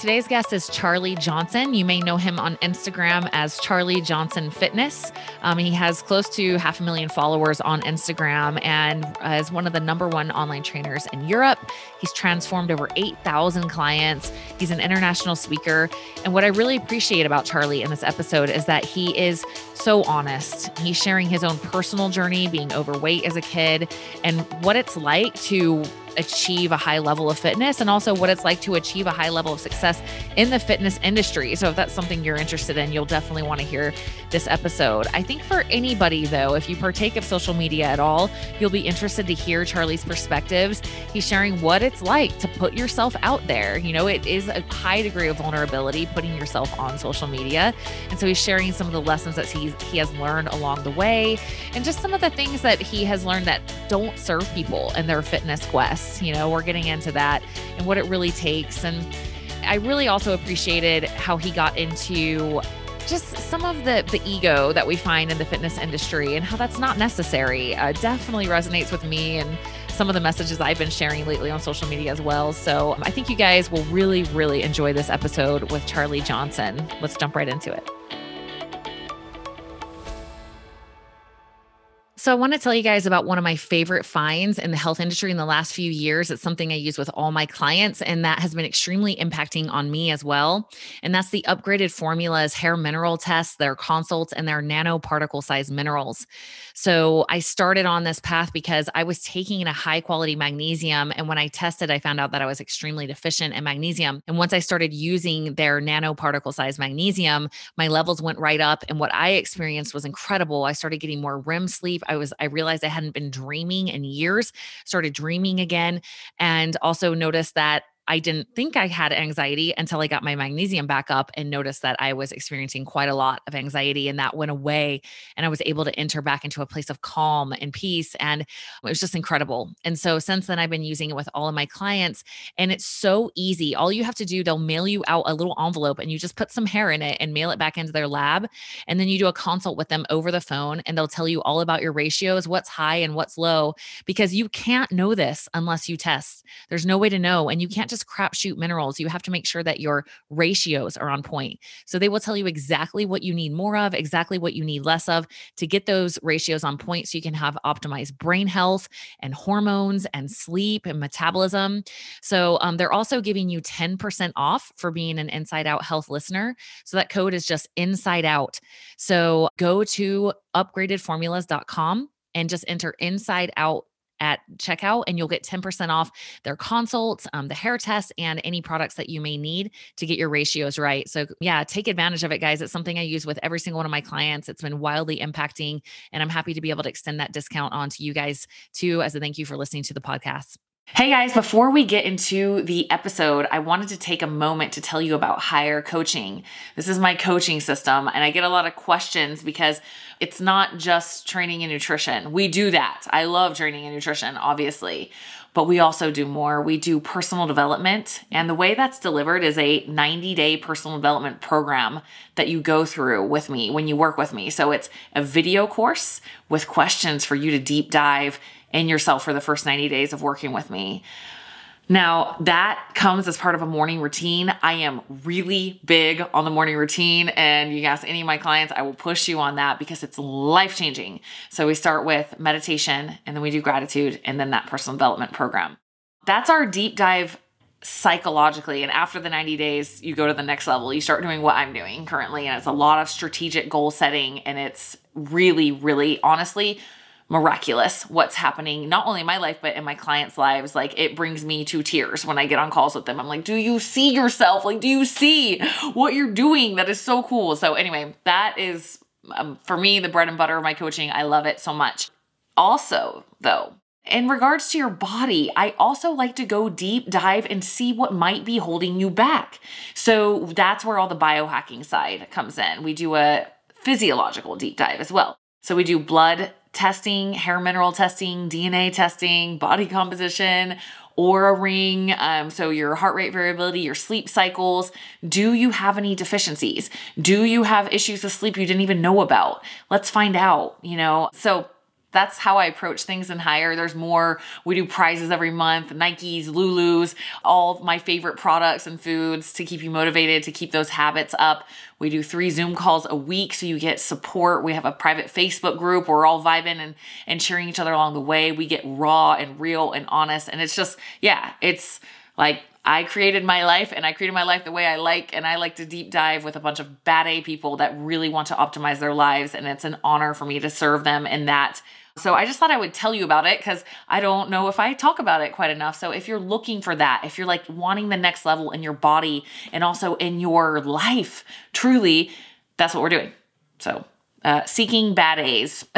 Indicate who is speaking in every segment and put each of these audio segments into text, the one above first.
Speaker 1: Today's guest is Charlie Johnson. You may know him on Instagram as Charlie Johnson Fitness. Um, he has close to half a million followers on Instagram and uh, is one of the number one online trainers in Europe. He's transformed over 8,000 clients. He's an international speaker. And what I really appreciate about Charlie in this episode is that he is so honest. He's sharing his own personal journey, being overweight as a kid, and what it's like to achieve a high level of fitness and also what it's like to achieve a high level of success in the fitness industry. So, if that's something you're interested in, you'll definitely want to hear this episode. I think for anybody, though, if you partake of social media at all, you'll be interested to hear Charlie's perspectives. He's sharing what it's like to put yourself out there. You know, it is a high degree of vulnerability putting yourself on social media. And so, he's sharing some of the lessons that he's, he has learned along the way and just some of the things that he has learned that don't serve people in their fitness quest you know, we're getting into that and what it really takes. And I really also appreciated how he got into just some of the the ego that we find in the fitness industry and how that's not necessary. Uh, definitely resonates with me and some of the messages I've been sharing lately on social media as well. So I think you guys will really, really enjoy this episode with Charlie Johnson. Let's jump right into it. So, I want to tell you guys about one of my favorite finds in the health industry in the last few years. It's something I use with all my clients, and that has been extremely impacting on me as well. And that's the upgraded formulas hair mineral tests, their consults, and their nanoparticle size minerals. So, I started on this path because I was taking a high quality magnesium. And when I tested, I found out that I was extremely deficient in magnesium. And once I started using their nanoparticle size magnesium, my levels went right up. And what I experienced was incredible. I started getting more REM sleep. I was I realized I hadn't been dreaming in years, started dreaming again and also noticed that I didn't think I had anxiety until I got my magnesium back up and noticed that I was experiencing quite a lot of anxiety and that went away. And I was able to enter back into a place of calm and peace. And it was just incredible. And so since then, I've been using it with all of my clients. And it's so easy. All you have to do, they'll mail you out a little envelope and you just put some hair in it and mail it back into their lab. And then you do a consult with them over the phone and they'll tell you all about your ratios, what's high and what's low, because you can't know this unless you test. There's no way to know. And you can't just crapshoot minerals. You have to make sure that your ratios are on point. So they will tell you exactly what you need more of, exactly what you need less of to get those ratios on point so you can have optimized brain health and hormones and sleep and metabolism. So um, they're also giving you 10% off for being an Inside Out Health listener. So that code is just Inside Out. So go to upgradedformulas.com and just enter Inside Out at checkout and you'll get 10% off their consults, um, the hair tests, and any products that you may need to get your ratios right. So, yeah, take advantage of it, guys. It's something I use with every single one of my clients. It's been wildly impacting, and I'm happy to be able to extend that discount on to you guys too as a thank you for listening to the podcast. Hey guys, before we get into the episode, I wanted to take a moment to tell you about Higher Coaching. This is my coaching system, and I get a lot of questions because it's not just training and nutrition. We do that. I love training and nutrition, obviously, but we also do more. We do personal development, and the way that's delivered is a 90 day personal development program that you go through with me when you work with me. So it's a video course with questions for you to deep dive in yourself for the first 90 days of working with me. Now, that comes as part of a morning routine. I am really big on the morning routine, and you ask any of my clients, I will push you on that because it's life changing. So, we start with meditation, and then we do gratitude, and then that personal development program. That's our deep dive psychologically. And after the 90 days, you go to the next level. You start doing what I'm doing currently, and it's a lot of strategic goal setting, and it's really, really honestly miraculous what's happening not only in my life but in my clients lives. Like it brings me to tears when i get on calls with them. I'm like do you see yourself? Like do you see what you're doing? That is so cool. So anyway that is um, for me the bread and butter of my coaching. I love it so much. Also though in regards to your body, I also like to go deep dive and see what might be holding you back. So that's where all the biohacking side comes in. We do a physiological deep dive as well. So we do blood testing, hair mineral testing, DNA testing, body composition, Oura ring, um, so your heart rate variability, your sleep cycles. Do you have any deficiencies? Do you have issues with sleep you didn't even know about? Let's find out, you know? So that's how I approach things in hire. There's more. We do prizes every month, Nikes, Lulus, all my favorite products and foods to keep you motivated, to keep those habits up. We do three Zoom calls a week so you get support. We have a private Facebook group. We're all vibing and, and cheering each other along the way. We get raw and real and honest. And it's just, yeah, it's like I created my life and I created my life the way I like. And I like to deep dive with a bunch of bad A people that really want to optimize their lives. And it's an honor for me to serve them in that so I just thought I would tell you about it because I don't know if I talk about it quite enough. So if you're looking for that, if you're like wanting the next level in your body and also in your life, truly, that's what we're doing. So uh, seeking bad A's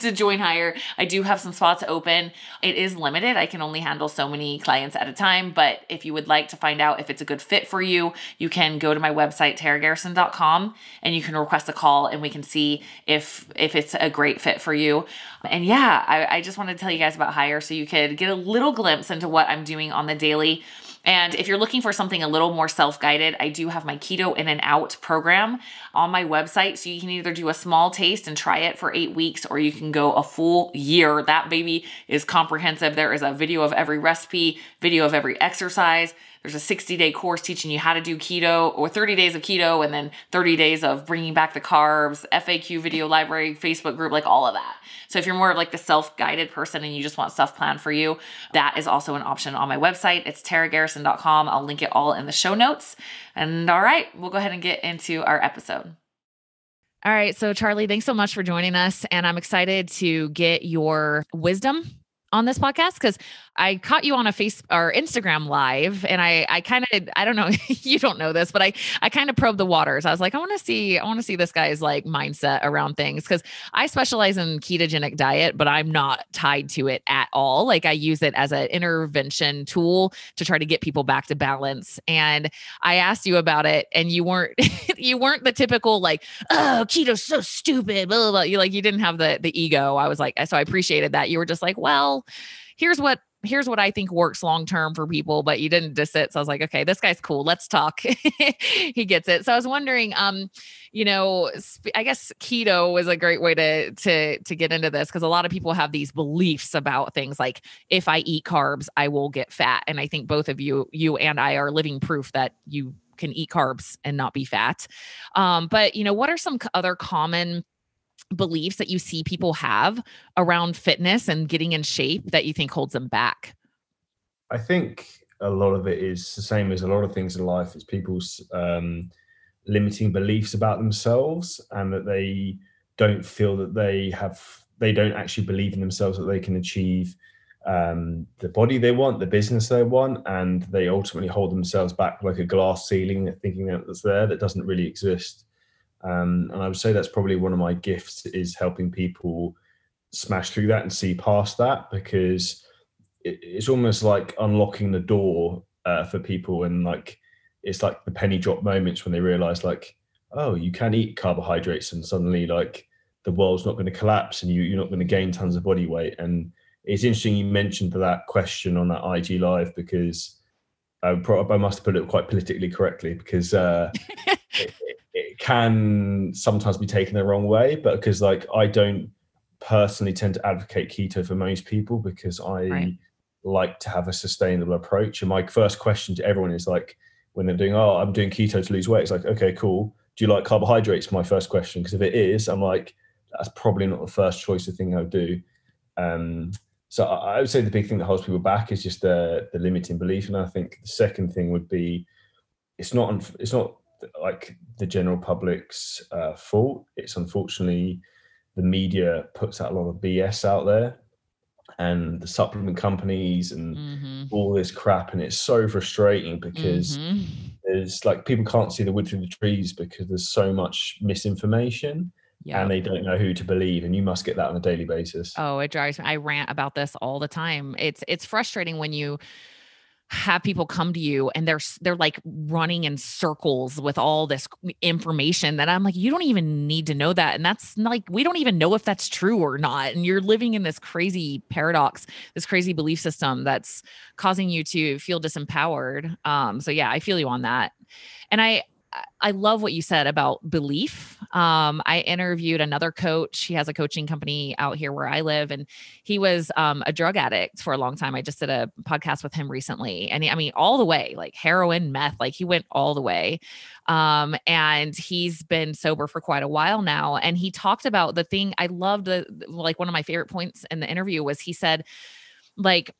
Speaker 1: to join hire. I do have some spots open. It is limited. I can only handle so many clients at a time. But if you would like to find out if it's a good fit for you, you can go to my website, taragarrison.com, and you can request a call and we can see if if it's a great fit for you. And yeah, I, I just wanted to tell you guys about hire so you could get a little glimpse into what I'm doing on the daily. And if you're looking for something a little more self guided, I do have my Keto In and Out program on my website. So you can either do a small taste and try it for eight weeks, or you can go a full year. That baby is comprehensive. There is a video of every recipe, video of every exercise. There's a 60 day course teaching you how to do keto or 30 days of keto and then 30 days of bringing back the carbs, FAQ video library, Facebook group, like all of that. So if you're more of like the self-guided person and you just want stuff planned for you, that is also an option on my website. It's taragarrison.com. I'll link it all in the show notes. And all right, we'll go ahead and get into our episode. All right. So, Charlie, thanks so much for joining us. And I'm excited to get your wisdom on this podcast because I caught you on a face or Instagram live and I I kind of I don't know you don't know this but I I kind of probed the waters. I was like I want to see I want to see this guy's like mindset around things cuz I specialize in ketogenic diet but I'm not tied to it at all. Like I use it as an intervention tool to try to get people back to balance and I asked you about it and you weren't you weren't the typical like oh keto's so stupid blah, blah, blah. you like you didn't have the the ego. I was like so I appreciated that. You were just like well here's what here's what I think works long term for people, but you didn't diss it. So I was like, okay, this guy's cool. Let's talk. he gets it. So I was wondering, um, you know, I guess keto is a great way to to to get into this because a lot of people have these beliefs about things like if I eat carbs, I will get fat. And I think both of you, you and I, are living proof that you can eat carbs and not be fat. Um, but you know, what are some other common beliefs that you see people have around fitness and getting in shape that you think holds them back?
Speaker 2: I think a lot of it is the same as a lot of things in life. It's people's um, limiting beliefs about themselves and that they don't feel that they have, they don't actually believe in themselves that they can achieve um, the body they want, the business they want, and they ultimately hold themselves back like a glass ceiling, thinking that that's there that doesn't really exist. Um, and I would say that's probably one of my gifts is helping people smash through that and see past that because it, it's almost like unlocking the door uh, for people and like it's like the penny drop moments when they realize like oh you can eat carbohydrates and suddenly like the world's not going to collapse and you, you're not going to gain tons of body weight. And it's interesting you mentioned that question on that IG live because I, I must have put it quite politically correctly because uh, it, it can sometimes be taken the wrong way, but because like I don't personally tend to advocate keto for most people because I right. like to have a sustainable approach. And my first question to everyone is like, when they're doing, oh, I'm doing keto to lose weight, it's like, okay, cool. Do you like carbohydrates? My first question, because if it is, I'm like, that's probably not the first choice of thing I would do. Um, so I, I would say the big thing that holds people back is just the the limiting belief, and I think the second thing would be, it's not it's not like the general public's uh, fault. It's unfortunately the media puts out a lot of BS out there and the supplement companies and mm-hmm. all this crap. And it's so frustrating because mm-hmm. there's like people can't see the wood through the trees because there's so much misinformation. Yep. and they don't know who to believe and you must get that on a daily basis
Speaker 1: oh it drives me i rant about this all the time it's it's frustrating when you have people come to you and they're they're like running in circles with all this information that I'm like you don't even need to know that. And that's like we don't even know if that's true or not. And you're living in this crazy paradox this crazy belief system that's causing you to feel disempowered. Um so yeah I feel you on that. And I I love what you said about belief Um, I interviewed another coach. He has a coaching company out here where I live, and he was um, a drug addict for a long time. I just did a podcast with him recently, and he, I mean, all the way, like heroin, meth, like he went all the way. Um, and he's been sober for quite a while now. And he talked about the thing I loved. The like one of my favorite points in the interview was he said, like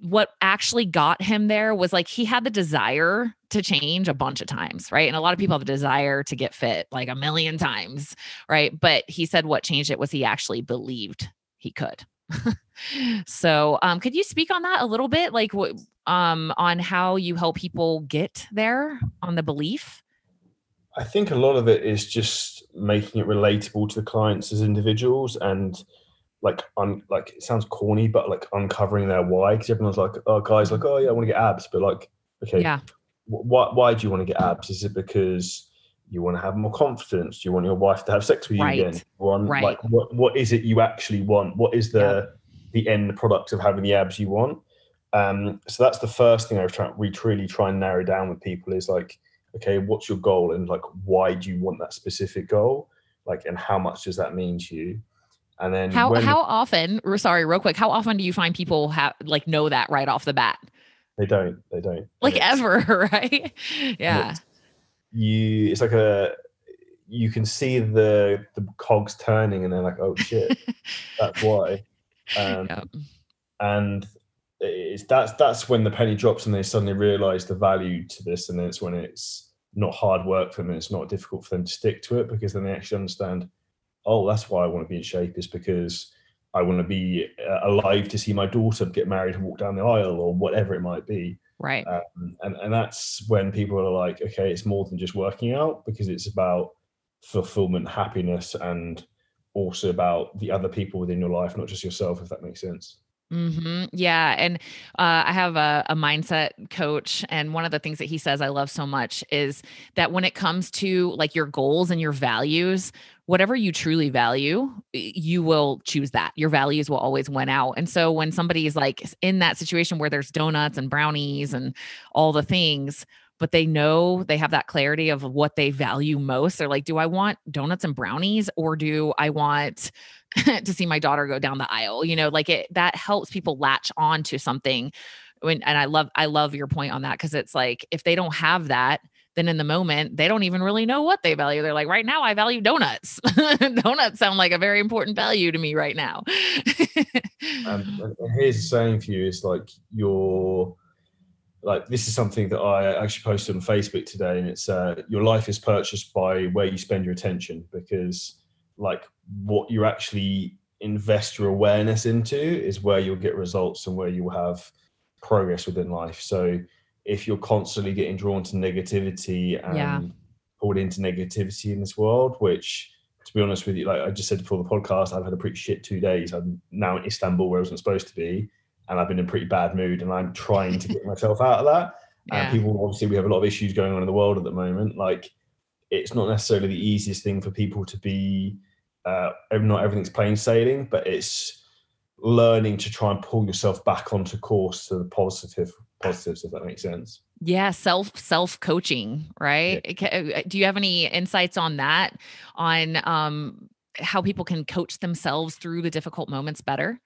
Speaker 1: what actually got him there was like he had the desire to change a bunch of times, right? And a lot of people have a desire to get fit like a million times, right? But he said what changed it was he actually believed he could. so, um, could you speak on that a little bit, like what, um, on how you help people get there on the belief?
Speaker 2: I think a lot of it is just making it relatable to the clients as individuals and like un like it sounds corny, but like uncovering their why. Because everyone's like, oh, guys, like, oh yeah, I want to get abs, but like, okay,
Speaker 1: yeah,
Speaker 2: why why do you want to get abs? Is it because you want to have more confidence? Do you want your wife to have sex with you
Speaker 1: right.
Speaker 2: again? One,
Speaker 1: right.
Speaker 2: like, what what is it you actually want? What is the yeah. the end product of having the abs you want? Um, so that's the first thing I trying we really try and narrow down with people is like, okay, what's your goal and like why do you want that specific goal? Like, and how much does that mean to you? And then
Speaker 1: how when, how often? Sorry, real quick. How often do you find people have like know that right off the bat?
Speaker 2: They don't. They don't.
Speaker 1: Like ever, right? Yeah.
Speaker 2: It's, you. It's like a. You can see the the cogs turning, and they're like, "Oh shit, that's why." Um, yep. And it's that's that's when the penny drops, and they suddenly realize the value to this, and then it's when it's not hard work for them, and it's not difficult for them to stick to it because then they actually understand oh, that's why I want to be in shape is because I want to be uh, alive to see my daughter get married and walk down the aisle or whatever it might be.
Speaker 1: Right.
Speaker 2: Um, and, and that's when people are like, okay, it's more than just working out because it's about fulfillment, happiness, and also about the other people within your life, not just yourself, if that makes sense.
Speaker 1: Mm-hmm. Yeah. And uh, I have a, a, mindset coach. And one of the things that he says I love so much is that when it comes to like your goals and your values, whatever you truly value, you will choose that. Your values will always win out. And so when somebody is like in that situation where there's donuts and brownies and all the things, but they know they have that clarity of what they value most. They're like, do I want donuts and brownies or do I want to see my daughter go down the aisle? You know, like it that helps people latch on to something. When and I love I love your point on that because it's like if they don't have that, then in the moment they don't even really know what they value. They're like, right now I value donuts. donuts sound like a very important value to me right now.
Speaker 2: um, and here's the saying for you: is like your like this is something that I actually posted on Facebook today, and it's uh, your life is purchased by where you spend your attention because like what you actually invest your awareness into is where you'll get results and where you'll have progress within life. So if you're constantly getting drawn to negativity and yeah. pulled into negativity in this world, which to be honest with you, like I just said before the podcast, I've had a pretty shit two days. I'm now in Istanbul where I wasn't supposed to be and I've been in a pretty bad mood and I'm trying to get myself out of that. Yeah. And people obviously we have a lot of issues going on in the world at the moment. Like it's not necessarily the easiest thing for people to be uh not everything's plain sailing, but it's learning to try and pull yourself back onto course to the positive positives, if that makes sense.
Speaker 1: Yeah, self self coaching, right? Yeah. Uh, do you have any insights on that? On um how people can coach themselves through the difficult moments better?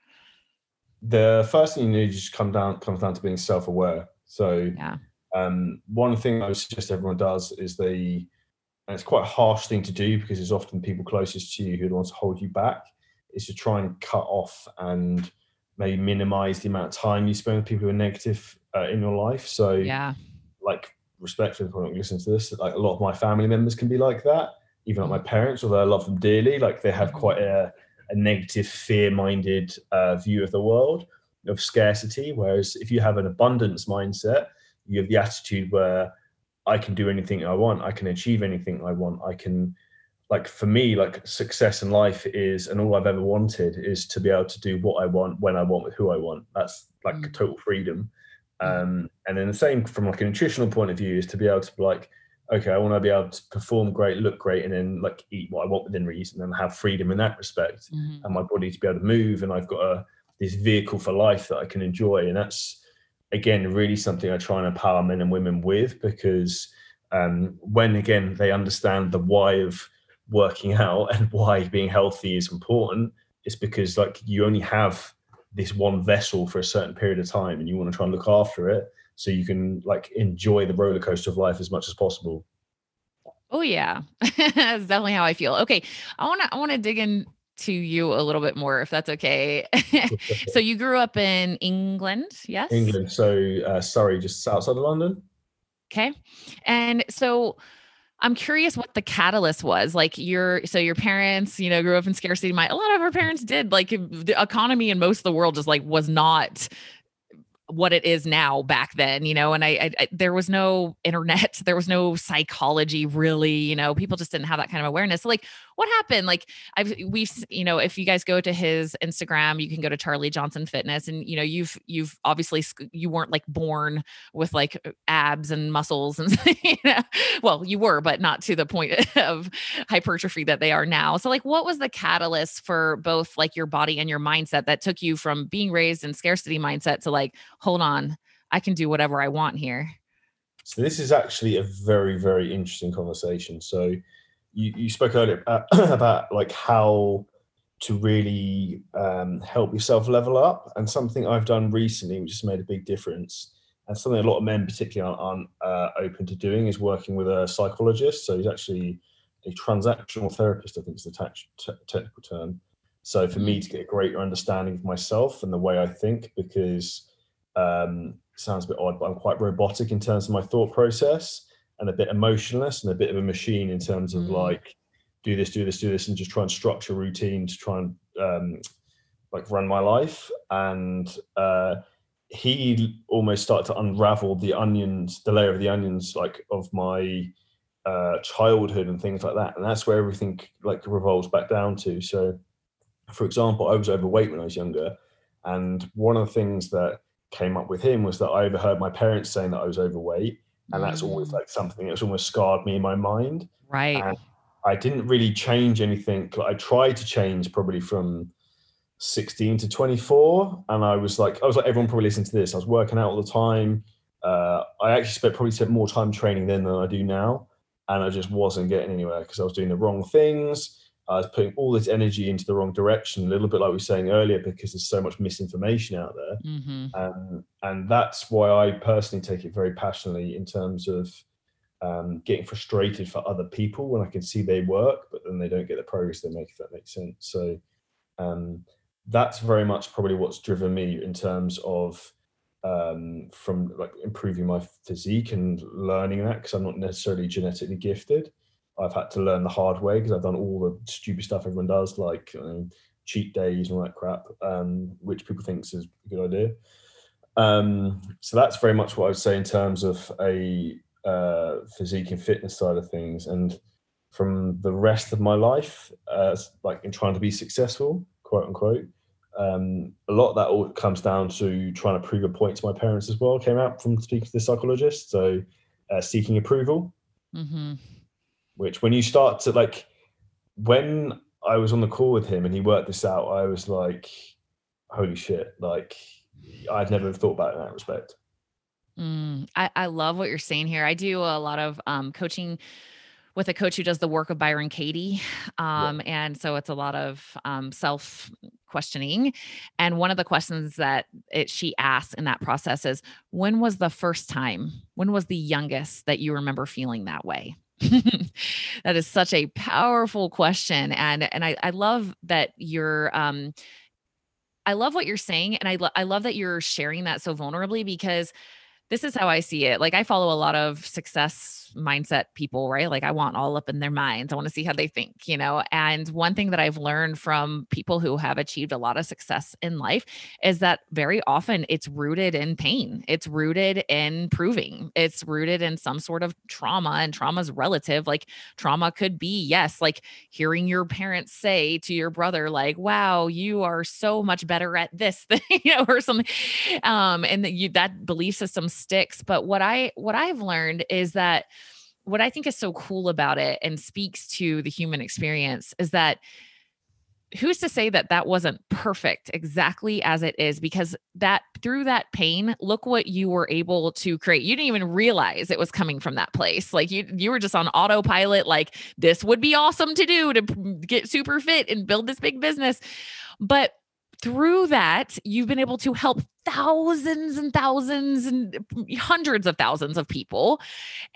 Speaker 2: the first thing you need just come down comes down to being self-aware. So yeah. um, one thing I would suggest everyone does is the and it's quite a harsh thing to do because it's often people closest to you who want to hold you back, is to try and cut off and maybe minimize the amount of time you spend with people who are negative uh, in your life. So
Speaker 1: yeah,
Speaker 2: like respectfully, if I don't listen to this, like a lot of my family members can be like that. Even like my parents, although I love them dearly, like they have mm-hmm. quite a a negative, fear-minded uh, view of the world of scarcity. Whereas if you have an abundance mindset, you have the attitude where I can do anything I want, I can achieve anything I want, I can like for me like success in life is and all i've ever wanted is to be able to do what i want when i want with who i want that's like mm. total freedom mm. um and then the same from like a nutritional point of view is to be able to be like okay, I want to be able to perform great, look great, and then like eat what I want within reason and have freedom in that respect, mm-hmm. and my body to be able to move, and I've got a this vehicle for life that I can enjoy, and that's again really something I try and empower men and women with because um, when again they understand the why of working out and why being healthy is important is because like you only have this one vessel for a certain period of time and you want to try and look after it so you can like enjoy the roller coaster of life as much as possible.
Speaker 1: Oh yeah. That's definitely how i feel. Okay i want to i want to dig into you a little bit more if that's okay. So you grew up in england yes?
Speaker 2: England so uh, sorry just outside of london.
Speaker 1: Okay and so I'm curious what the catalyst was. Like your so your parents, you know, grew up in scarcity. My a lot of our parents did. Like the economy in most of the world just like was not what it is now back then you know and I, I, I, there was no internet there was no psychology really you know people just didn't have that kind of awareness so like what happened? Like i've we've you know if you guys go to his instagram you can go to charlie johnson fitness and you know you've you've obviously you weren't like born with like uh, abs and muscles and you know well you were but not to the point of hypertrophy that they are now. So like what was the catalyst for both like your body and your mindset that took you from being raised in scarcity mindset to like hold on i can do whatever i want here?
Speaker 2: So this is actually a very very interesting conversation. So you, you spoke earlier about, about like how to really um, help yourself level up and something i've done recently which has made a big difference and something a lot of men particularly aren't, aren't uh, open to doing is working with a psychologist. So he's actually a transactional therapist i think is the t- technical term. So for me mm. to get a greater understanding of myself and the way i think because um, sounds a bit odd but i'm quite robotic in terms of my thought process and a bit emotionless and a bit of a machine in terms of mm. like do this, do this, do this, and just try and structure routine to try and um, like run my life. And uh, he almost started to unravel the onions, the layer of the onions, like of my uh, childhood and things like that. And that's where everything like revolves back down to. So, for example, I was overweight when I was younger, and one of the things that came up with him was that I overheard my parents saying that I was overweight and that's always mm. like something that's almost scarred me in my mind.
Speaker 1: Right.
Speaker 2: And I didn't really change anything. I tried to change probably from 16 to 24, and I was like, I was like, everyone probably listen to this. I was working out all the time. Uh, I actually spent probably spent more time training then than I do now, and I just wasn't getting anywhere because I was doing the wrong things. I was putting all this energy into the wrong direction, a little bit like we were saying earlier, because there's so much misinformation out there. Mm-hmm. Um, and that's why I personally take it very passionately in terms of um, getting frustrated for other people when I can see they work, but then they don't get the progress they make, if that makes sense. So um, that's very much probably what's driven me in terms of um, from like improving my physique and learning that because I'm not necessarily genetically gifted. I've had to learn the hard way because I've done all the stupid stuff everyone does, like um, cheat days and all that crap, um, which people think is a good idea. Um, so that's very much what I would say in terms of a uh, physique and fitness side of things. And from the rest of my life, uh, like in trying to be successful, quote unquote, um, a lot of that all comes down to trying to prove a point to my parents as well. Came out from speaking to the psychologist, so uh, seeking approval. Mm-hmm which when you start to like when I was on the call with him and he worked this out, I was like, holy shit, like I'd never thought about it in that respect.
Speaker 1: Mm, I, I love what you're saying here. I do a lot of um, coaching with a coach who does the work of Byron Katie. Um, yeah. And so it's a lot of um, self questioning. And one of the questions that it, she asks in that process is when was the first time, when was the youngest that you remember feeling that way? That is such a powerful question and and I, I love that you're um I love what you're saying and I lo- I love that you're sharing that so vulnerably because this is how I see it. Like I follow a lot of success mindset people, right? Like I want all up in their minds. I want to see how they think, you know. And one thing that I've learned from people who have achieved a lot of success in life is that very often it's rooted in pain. It's rooted in proving. It's rooted in some sort of trauma and trauma is relative. Like trauma could be yes, like hearing your parents say to your brother like, "Wow, you are so much better at this," you know, or something. Um and that you that belief system sticks but what i what i've learned is that what i think is so cool about it and speaks to the human experience is that who's to say that that wasn't perfect exactly as it is? Because that through that pain look what you were able to create. You didn't even realize it was coming from that place. Like you you were just on autopilot like this would be awesome to do to get super fit and build this big business. But through that, you've been able to help thousands and thousands and hundreds of thousands of people.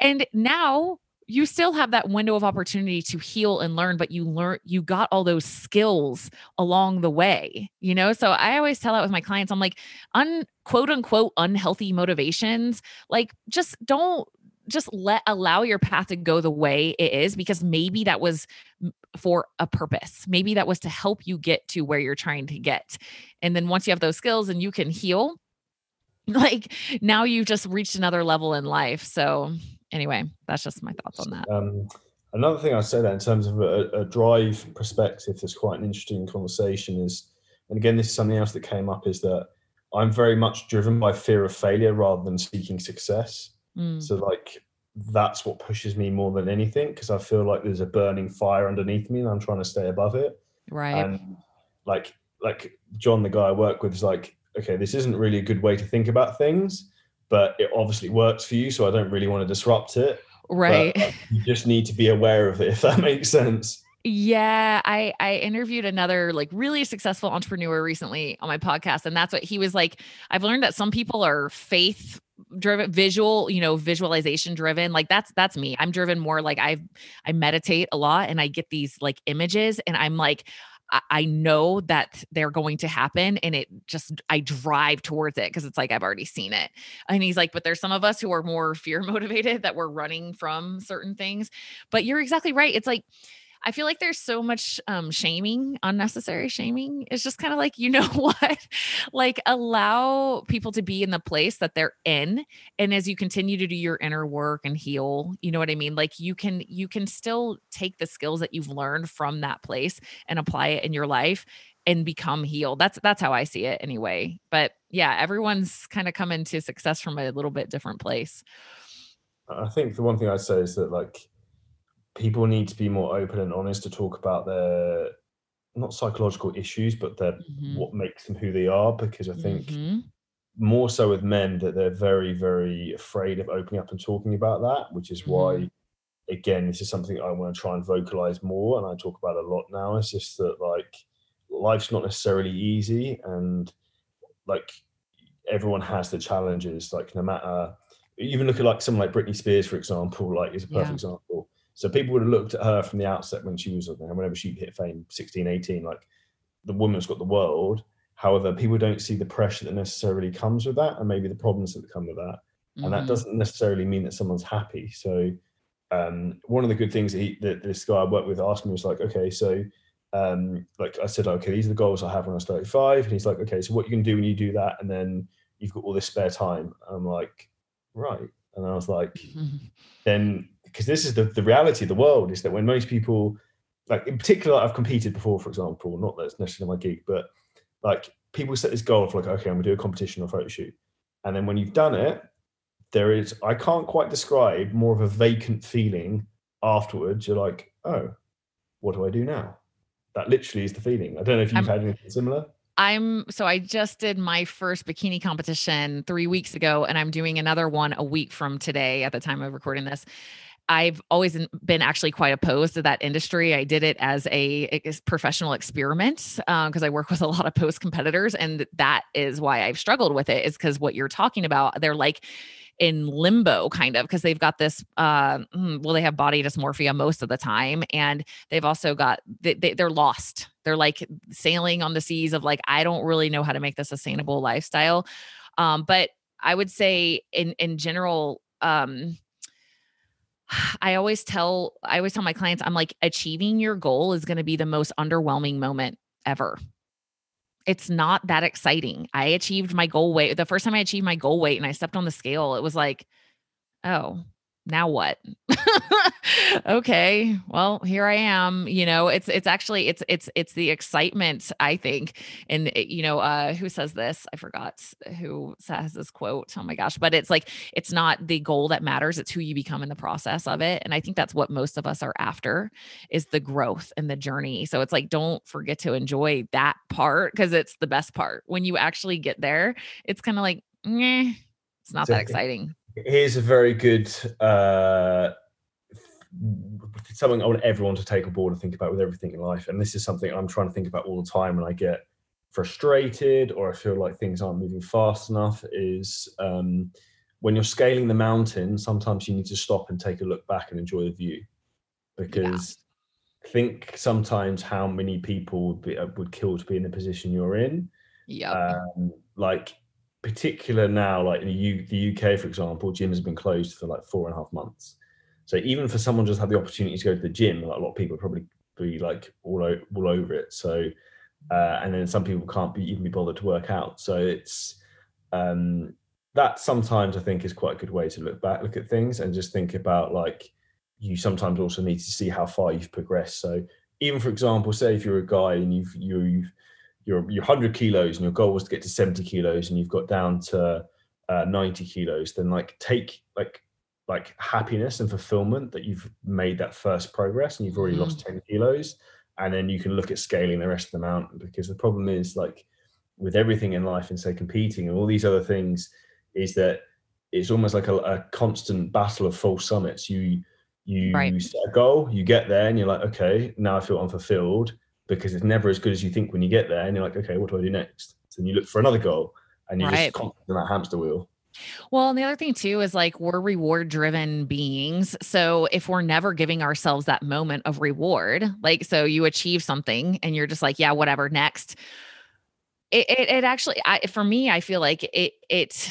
Speaker 1: And now you still have that window of opportunity to heal and learn but you learn you got all those skills along the way you know so i always tell that with my clients i'm like un quote unquote unhealthy motivations like just don't just let allow your path to go the way it is because maybe that was for a purpose maybe that was to help you get to where you're trying to get and then once you have those skills and you can heal like now you've just reached another level in life so anyway, that's just my thoughts on that. Um,
Speaker 2: another thing I'd say that in terms of a, a drive perspective, that's quite an interesting conversation is, and again, this is something else that came up is that I'm very much driven by fear of failure rather than seeking success. Mm. So like that's what pushes me more than anything because I feel like there's a burning fire underneath me and I'm trying to stay above it.
Speaker 1: Right.
Speaker 2: And like like John, the guy I work with, is like, okay, this isn't really a good way to think about things but it obviously works for you. So I don't really want to disrupt it.
Speaker 1: Right.
Speaker 2: But you just need to be aware of it, if that makes sense.
Speaker 1: Yeah, I I interviewed another like really successful entrepreneur recently on my podcast and that's what he was like I've learned that some people are faith driven visual you know visualization driven like that's that's me i'm driven more like i i meditate a lot and i get these like images and i'm like I know that they're going to happen and it just I drive towards it because it's like I've already seen it. And he's like, but there's some of us who are more fear motivated that we're running from certain things. But you're exactly right. It's like I feel like there's so much um, shaming, unnecessary shaming. It's just kind of like, you know what? like allow people to be in the place that they're in. And as you continue to do your inner work and heal, you know what I mean? Like you can, you can still take the skills that you've learned from that place and apply it in your life and become healed. That's that's how I see it anyway. But yeah, everyone's kind of coming to success from a little bit different place.
Speaker 2: I think the one thing I'd say is that like people need to be more open and honest to talk about their not psychological issues, but their mm-hmm. what makes them who they are. Because I think mm-hmm. more so with men that they're very, very afraid of opening up and talking about that, which is mm-hmm. why again, this is something I want to try and vocalize more and I talk about a lot now. It's just that like life's not necessarily easy and like everyone has the challenges, like no matter even look at like someone like Britney Spears, for example, like is a perfect yeah. example so people would have looked at her from the outset when she was, whenever she hit fame, 16, 18, like the woman's got the world. However, people don't see the pressure that necessarily comes with that and maybe the problems that come with that. Mm-hmm. And that mm-hmm. doesn't necessarily mean that someone's happy. So um, one of the good things that, he, that this guy I worked with asked me was like, okay, so um, like I said, okay, these are the goals I have when I was 35. And he's like, okay, so what you can do when you do that? And then you've got all this spare time. I'm like, right. And I was like, mm-hmm. then because this is the, the reality of the world is that when most people like in particular I've competed before, for example, not that it's necessarily my gig, but like people set this goal of like, okay, I'm gonna do a competition or photo shoot. And then when you've done it, there is I can't quite describe more of a vacant feeling afterwards. You're like, oh, what do I do now? That literally is the feeling. I don't know if you've I'm, had anything similar.
Speaker 1: I'm so I just did my first bikini competition three weeks ago, and I'm doing another one a week from today at the time of recording this. I've always been actually quite opposed to that industry. I did it as a, a professional experiment because um, I work with a lot of post competitors, and that is why I've struggled with it. Is because what you're talking about, they're like in limbo kind of because they've got this uh, well they have body dysmorphia most of the time and they've also got they, they, they're lost they're like sailing on the seas of like i don't really know how to make this sustainable lifestyle um, but i would say in in general um, I always tell I always tell my clients I'm like achieving your goal is going to be the most underwhelming moment ever. It's not that exciting. I achieved my goal weight. The first time I achieved my goal weight and I stepped on the scale, it was like, oh, now what? Okay well here i am you know it's it's actually it's it's it's the excitement i think and it, you know uh who says this? I forgot who says this quote oh my gosh but it's like it's not the goal that matters it's who you become in the process of it and i think that's what most of us are after is the growth and the journey so it's like don't forget to enjoy that part because it's the best part when you actually get there it's kind of like eh, it's not that exciting
Speaker 2: here's a very good uh, something I want everyone to take on board and think about with everything in life. And this is something I'm trying to think about all the time when I get frustrated or I feel like things aren't moving fast enough. Is um, when you're scaling the mountain, sometimes you need to stop and take a look back and enjoy the view, because. Yeah. Think sometimes how many people would, be, would kill to be in the position you're in.
Speaker 1: Yeah.
Speaker 2: Um, like particular now, like in the, U, the UK, for example, gym has been closed for like four and a half months. So even for someone just had the opportunity to go to the gym, like a lot of people probably be like all, o- all over it. So, uh, and then some people can't be even be bothered to work out. So it's um, that sometimes I think is quite a good way to look back, look at things, and just think about like you sometimes also need to see how far you've progressed. So even for example, say if you're a guy and you've you've you're you're 100 kilos and your goal was to get to 70 kilos and you've got down to uh, 90 kilos then like take like like happiness and fulfillment that you've made that first progress and you've already mm-hmm. lost 10 kilos and then you can look at scaling the rest of the mountain because the problem is like with everything in life and say competing and all these other things is that it's almost like a, a constant battle of false summits you you right. set a goal you get there and you're like okay now i feel unfulfilled because it's never as good as you think when you get there. And you're like, okay, what do I do next? So you look for another goal and you're right. just constantly in that hamster wheel.
Speaker 1: Well, and the other thing too is like we're reward driven beings. So if we're never giving ourselves that moment of reward, like so you achieve something and you're just like, yeah, whatever, next. It, it, it actually I, for me i feel like it it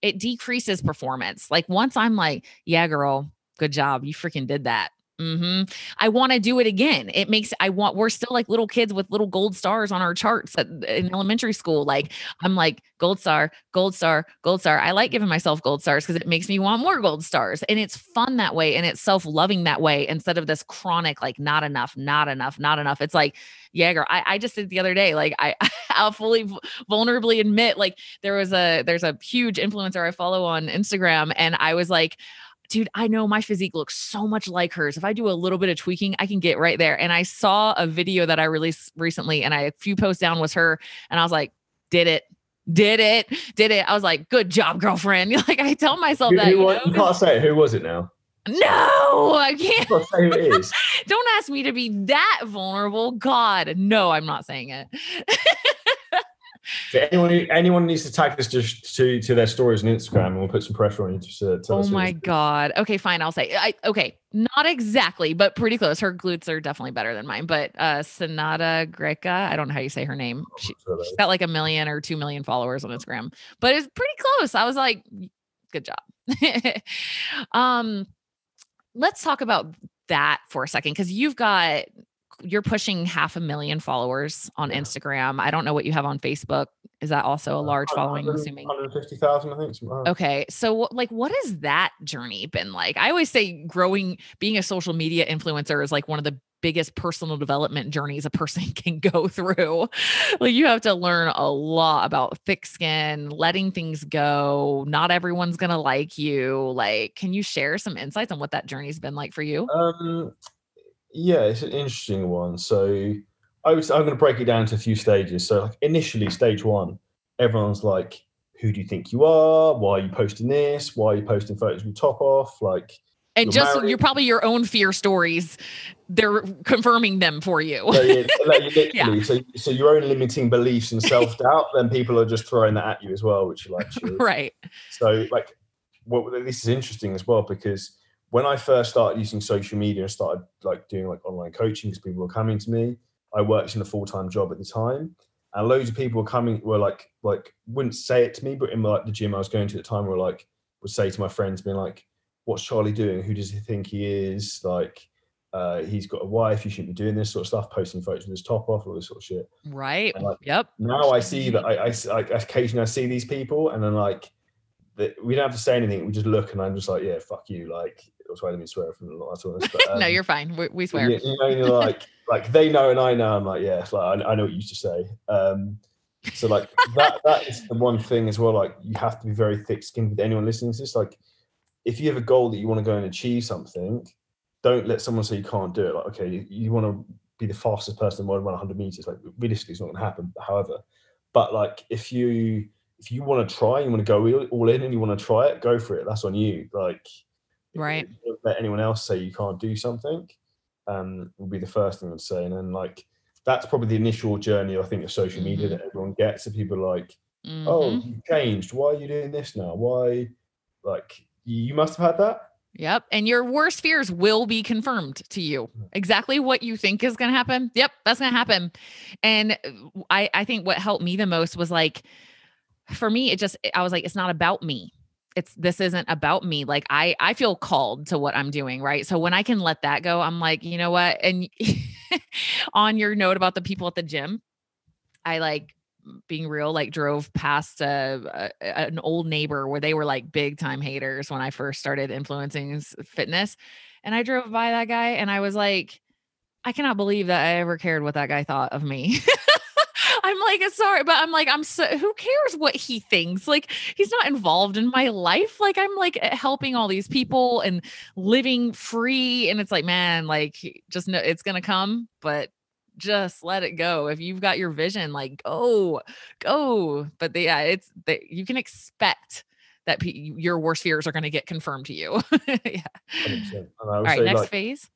Speaker 1: it decreases performance like once i'm like yeah girl good job you freaking did that hmm I want to do it again. It makes I want we're still like little kids with little gold stars on our charts at, in elementary school. Like I'm like gold star, gold star, gold star. I like giving myself gold stars because it makes me want more gold stars, and it's fun that way, and it's self loving that way instead of this chronic like not enough, not enough, not enough. It's like Jaeger. I, I just did the other day. Like I I'll fully vulnerably admit like there was a there's a huge influencer I follow on Instagram, and I was like dude, I know my physique looks so much like hers. If I do a little bit of tweaking, I can get right there. And I saw a video that I released recently, and I a few posts down was her, and I was like, did it. Did it, did it. I was like, good job, girlfriend. like I tell myself
Speaker 2: who,
Speaker 1: that.
Speaker 2: Who, you, know? you can't say it. Who was it now?
Speaker 1: No, I can't.
Speaker 2: say who it is.
Speaker 1: Don't ask me to be that vulnerable. God, no, I'm not saying it.
Speaker 2: So anyone anyone needs to tag this just to to their stories on Instagram, and we'll put some pressure on you to tell us.
Speaker 1: Oh my god. Okay, fine. I'll say. I okay, not exactly, but pretty close. Her glutes are definitely better than mine. But uh Sanada Greca, I don't know how you say her name. She, has got like a million or two million followers on Instagram, but it's pretty close. I was like, good job. um, let's talk about that for a second because you've got you're pushing half a million followers on. Instagram. I don't know what you have on Facebook. Is that also a uh, large following? I'm assuming
Speaker 2: 150,000, I think.
Speaker 1: Okay. So, like, what has that journey been like? I always say growing, being a social media influencer is like one of the biggest personal development journeys a person can go through. like, you have to learn a lot about thick skin, letting things go. Not everyone's going to like you. Like, can you share some insights on what that journey's been like for you?
Speaker 2: Um, yeah, it's an interesting one. So I was, I'm going to break it down to a few stages. So like initially, stage one, everyone's like, "Who do you think you are? Why are you posting this? Why are you posting photos with top off?" Like,
Speaker 1: and you're just married. you're probably your own fear stories. They're confirming them for you.
Speaker 2: So, yeah, like yeah. so, so your own limiting beliefs and self doubt, then people are just throwing that at you as well, which you like.
Speaker 1: right.
Speaker 2: So like, what this is interesting as well because when I first started using social media and started like doing like online coaching because people were coming to me, I worked in a full time job at the time, and loads of people were coming were like like wouldn't say it to me, but in like the gym I was going to at the time were like would say to my friends, being like, "What's Charlie doing? Who does he think he is? Like." Uh, he's got a wife. You shouldn't be doing this sort of stuff, posting photos with his top off, all this sort of shit.
Speaker 1: Right. Like, yep.
Speaker 2: Now I see that I, I, I occasionally I see these people, and then like we don't have to say anything. We just look, and I'm just like, yeah, fuck you. Like, I was waiting me swear from the last one.
Speaker 1: But, um, no, you're fine. We, we swear.
Speaker 2: You, you know, you're like, like they know and I know. I'm like, yeah, like I, I know what you used to say. Um, so like that that is the one thing as well. Like you have to be very thick skinned with anyone listening to this. Like if you have a goal that you want to go and achieve something, don't let someone say you can't do it. Like, okay, you, you want to be the fastest person in the world run 100 meters. Like realistically, it's not going to happen. However, but like if you if you want to try, you want to go all in, and you want to try it, go for it. That's on you. Like
Speaker 1: right.
Speaker 2: let anyone else say you can't do something. Um, will be the first thing I'd say, and then like that's probably the initial journey I think of social media mm-hmm. that everyone gets. So people are like, oh, mm-hmm. "Oh, you changed. Why are you doing this now? Why?" Like you must have had that.
Speaker 1: Yep. And your worst fears will be confirmed to you. Exactly what you think is going to happen. Yep, that's going to happen. And uh, I I think what helped me the most was like for me it just I was like it's not about me. It's this isn't about me. Like I I feel called to what I'm doing, right? So when I can let that go, I'm like, you know what? And on your note about the people at the gym, I like being real, like drove past a, a, an old neighbor where they were like big time haters when I first started influencing fitness, and I drove by that guy and I was like, I cannot believe that I ever cared what that guy thought of me. I'm like, sorry, but I'm like, I'm so who cares what he thinks? Like, he's not involved in my life. Like, I'm like eh, helping all these people and living free. And it's like, man, like, just know it's gonna come, but just let it go. If you've got your vision, like go, go. But the, yeah, it's that you can expect that your worst fears are going to get confirmed to you. yeah. All right, next like, phase.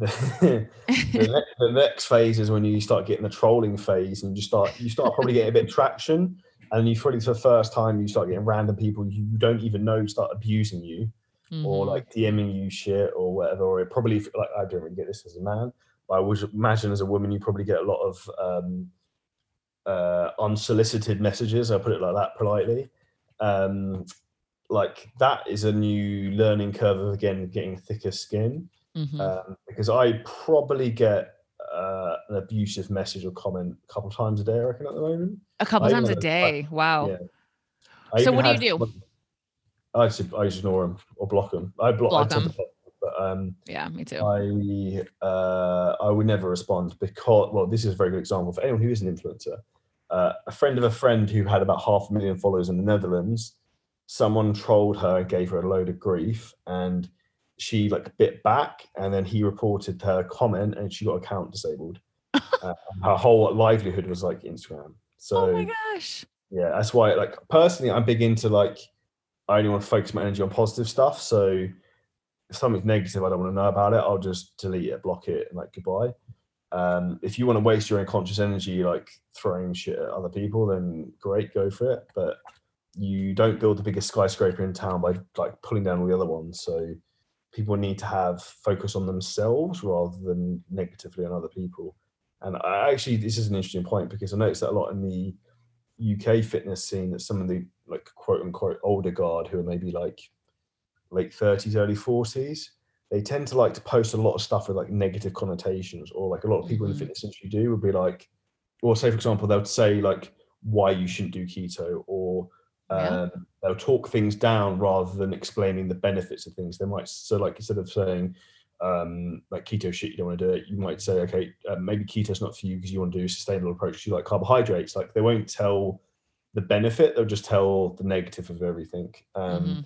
Speaker 2: The, the, next, the, next phase is when you start getting the trolling phase and you start you start probably getting a bit of traction and you probably for the first time you start getting random people you don't even know start abusing you mm-hmm. or like DMing you shit or whatever or it probably like I don't really get this as a man I would imagine as a woman, you probably get a lot of um, uh, unsolicited messages. I put it like that politely. Um, like that is a new learning curve of again getting thicker skin. Mm-hmm. Um, because I probably get uh, an abusive message or comment a couple times a day. I reckon at the moment.
Speaker 1: A couple I times a day. I, wow. Yeah. So what do you do?
Speaker 2: I just, I just ignore them or block them. I block, block them. But um,
Speaker 1: yeah, me too.
Speaker 2: I uh, I would never respond because well, this is a very good example for anyone who is an influencer. Uh, a friend of a friend who had about half a million followers in the Netherlands. Someone trolled her and gave her a load of grief, and she like bit back. And then he reported her comment, and she got account disabled. uh, her whole livelihood was like Instagram. So,
Speaker 1: oh my gosh.
Speaker 2: Yeah, that's why. Like personally, I'm big into like I only want to focus my energy on positive stuff. So if something's negative, I don't want to know about it. I'll just delete it, block it, and like goodbye. Um, if you want to waste your unconscious energy like throwing shit at other people, then great, go for it. But you don't build the biggest skyscraper in town by like pulling down all the other ones. So people need to have focus on themselves rather than negatively on other people. And I actually, this is an interesting point because I noticed that a lot in the UK fitness scene that some of the like quote unquote older guard who are maybe like late 30s, early 40s, they tend to like to post a lot of stuff with like negative connotations, or like a lot of people mm-hmm. in the mm-hmm. fitness industry do would be like, or say for example, they would say like why you shouldn't do keto, or um, yeah. they'll talk things down rather than explaining the benefits of things. They might so like instead of saying um, like keto shit, you don't want to do it. You might say, okay, uh, maybe keto's not for you because you want to do a sustainable approach. You like carbohydrates. Like they won't tell the benefit; they'll just tell the negative of everything. Um, mm-hmm.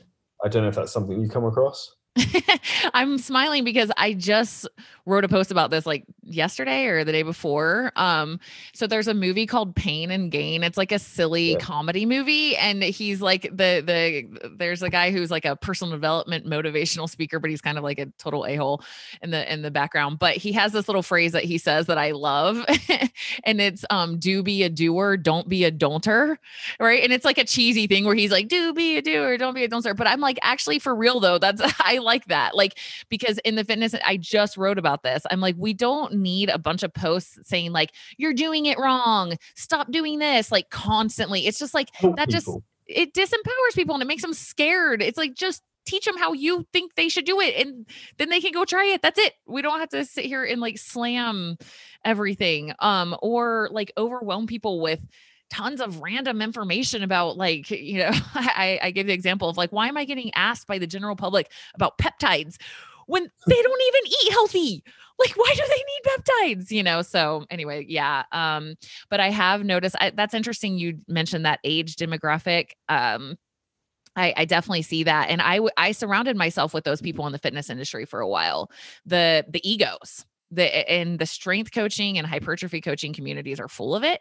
Speaker 2: I don't know if that's something you come across.
Speaker 1: I'm smiling because I just wrote a post about this like yesterday or the day before. Um, so there's a movie called Pain and Gain. It's like a silly yeah. comedy movie, and he's like the the there's a guy who's like a personal development motivational speaker, but he's kind of like a total a hole in the in the background. But he has this little phrase that he says that I love, and it's um do be a doer, don't be a don'ter, right? And it's like a cheesy thing where he's like do be a doer, don't be a don'ter. But I'm like actually for real though, that's I like that. Like, because in the fitness, I just wrote about this. I'm like, we don't need a bunch of posts saying, like, you're doing it wrong. Stop doing this, like constantly. It's just like Help that people. just it disempowers people and it makes them scared. It's like just teach them how you think they should do it and then they can go try it that's it we don't have to sit here and like slam everything um or like overwhelm people with tons of random information about like you know I, I gave the example of like why am i getting asked by the general public about peptides when they don't even eat healthy? Like why do they need peptides? You know so anyway yeah um but i have noticed I, that's interesting you mentioned that age demographic um I, I, definitely see that and I I surrounded myself with those people in the fitness industry for a while. The the egos the and the strength coaching and hypertrophy coaching communities are full of it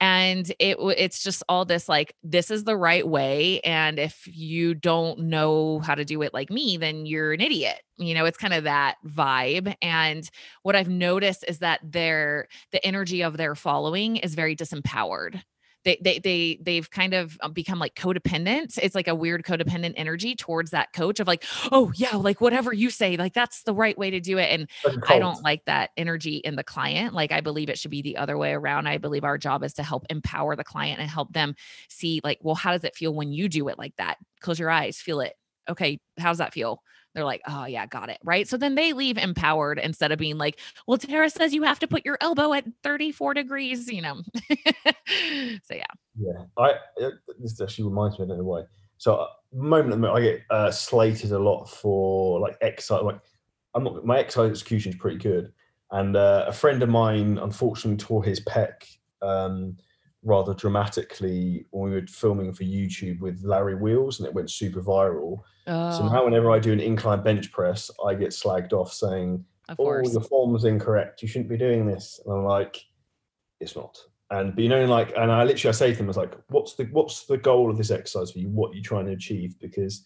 Speaker 1: and it it's just all this like this is the right way and if you don't know how to do it like me then you're an idiot. You know it's kind of that vibe and what i've noticed is that their the energy of their following is very disempowered they they they they've kind of um, become like codependent. It's like a weird codependent energy towards that coach of like, oh yeah, like whatever you say, like that's the right way to do it. And I don't like that energy in the client. Like I believe it should be the other way around. I believe our job is to help empower the client and help them see like, well, how does it feel when you do it like that? Close your eyes, feel it. Okay, how's that feel? They're like, oh, yeah, got it. Right. So then they leave empowered instead of being like, well, Tara says you have to put your elbow at 34 degrees, you know. so, yeah.
Speaker 2: Yeah. I, this actually reminds me, I don't know why. So, uh, moment at the moment, I get uh, slated a lot for like exercise. Like, I'm not, my exercise execution is pretty good. And uh, a friend of mine, unfortunately, tore his pec. Um, rather dramatically when we were filming for YouTube with Larry Wheels and it went super viral. Oh. So now whenever I do an incline bench press, I get slagged off saying, of "Oh, your form's incorrect. You shouldn't be doing this." And I'm like, "It's not." And but you know, like, and I literally I say to them, "I was like, what's the what's the goal of this exercise for you? What are you trying to achieve?" Because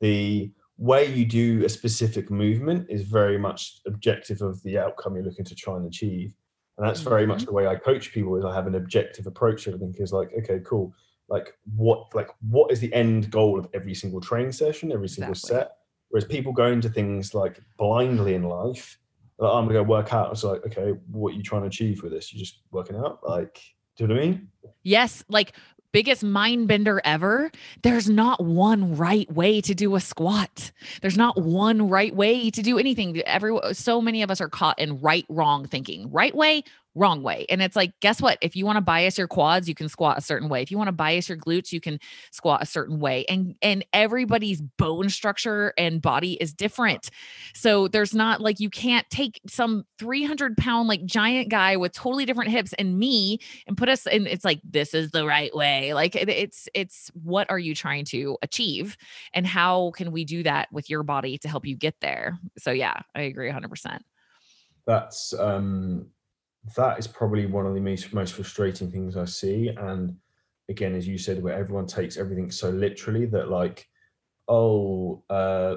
Speaker 2: the way you do a specific movement is very much objective of the outcome you're looking to try and achieve and that's very much mm-hmm. the way i coach people is i have an objective approach to everything is like okay cool. Like what like what is the end goal of every single training session every single exactly. set? Whereas people go into things like blindly in life like, i'm gonna go work out. It's like okay what are you trying to achieve with this? You're just working out? Like do you know what i mean?
Speaker 1: Yes like biggest mind bender ever. There's not one right way to do a squat. There's not one right way to do anything. Every so many of us are caught in right wrong thinking. Right way, wrong way. And it's like, guess what? If you want to bias your quads, you can squat a certain way. If you want to bias your glutes, you can squat a certain way. And and everybody's bone structure and body is different. So there's not like you can't take some 300 pound like giant guy with totally different hips and me and put us in. It's like this is the right way. Like it's it's what are you trying to achieve, and how can we do that with your body to help you get there? So yeah, I agree 100. percent
Speaker 2: That's um that is probably one of the most, most frustrating things I see. And again, as you said, where everyone takes everything so literally that like, oh, uh,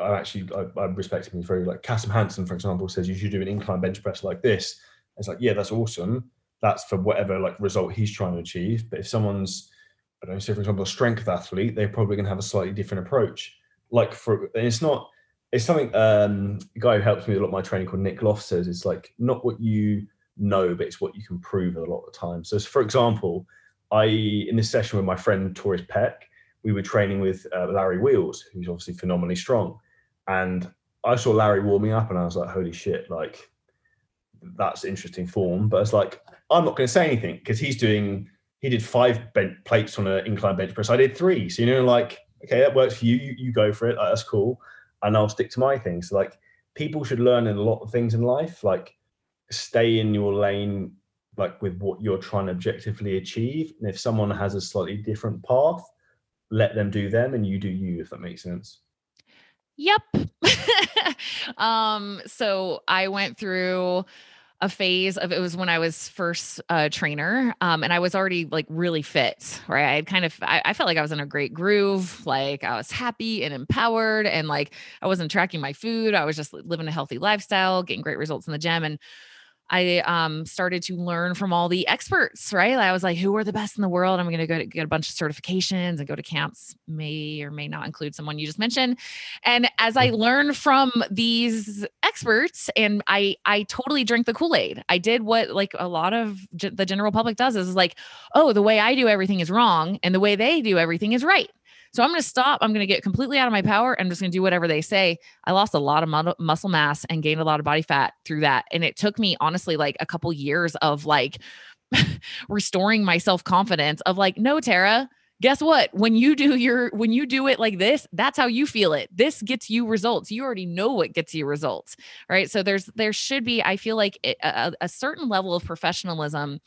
Speaker 2: I actually I, I respect him. Very like Kassem Hanson, for example, says you should do an incline bench press like this. It's like, yeah, that's awesome. That's for whatever like result he's trying to achieve. But if someone's, I don't know, say for example, a strength athlete, they're probably gonna have a slightly different approach. Like for it's not it's something um, a guy who helps me a lot of my training called Nick Loft says it's like not what you know, but it's what you can prove a lot of the time. So, for example, I in this session with my friend Torres Peck, we were training with uh, Larry Wheels, who's obviously phenomenally strong, and I saw Larry warming up, and I was like, "Holy shit!" Like that's interesting form. But it's like I'm not going to say anything because he's doing. He did five bench plates on an incline bench press. I did three. So you know, like okay, that works for you. You, you go for it. Like, that's cool and I'll stick to my things. Like people should learn in a lot of things in life, like stay in your lane, like with what you're trying to objectively achieve. And if someone has a slightly different path, let them do them and you do you, if that makes sense.
Speaker 1: Yep. um, so I went through a phase of it was when I was first a uh, trainer. Um, and I was already like really fit, right? I kind of, I, I, felt like I was in a great groove. Like I was happy and empowered and like I wasn't tracking my food. I was just living a healthy lifestyle, getting great results in the gym. And I um, started to learn from all the experts, right? I was like, who are the best in the world? I'm going to go get a bunch of certifications and go to camps, may or may not include someone you just mentioned. And as I learned from these experts, and I, I totally drank the Kool Aid. I did what like a lot of g- the general public does is like, oh, the way I do everything is wrong, and the way they do everything is right. So I'm going to stop. I'm going to get completely out of my power. I'm just going to do whatever they say. I lost a lot of mu- muscle mass and gained a lot of body fat through that. And it took me honestly like a couple years of like restoring my self-confidence of like no tara guess what when you do your when you do it like this that's how you feel it this gets you results you already know what gets you results right so there's there should be i feel like a, a certain level of professionalism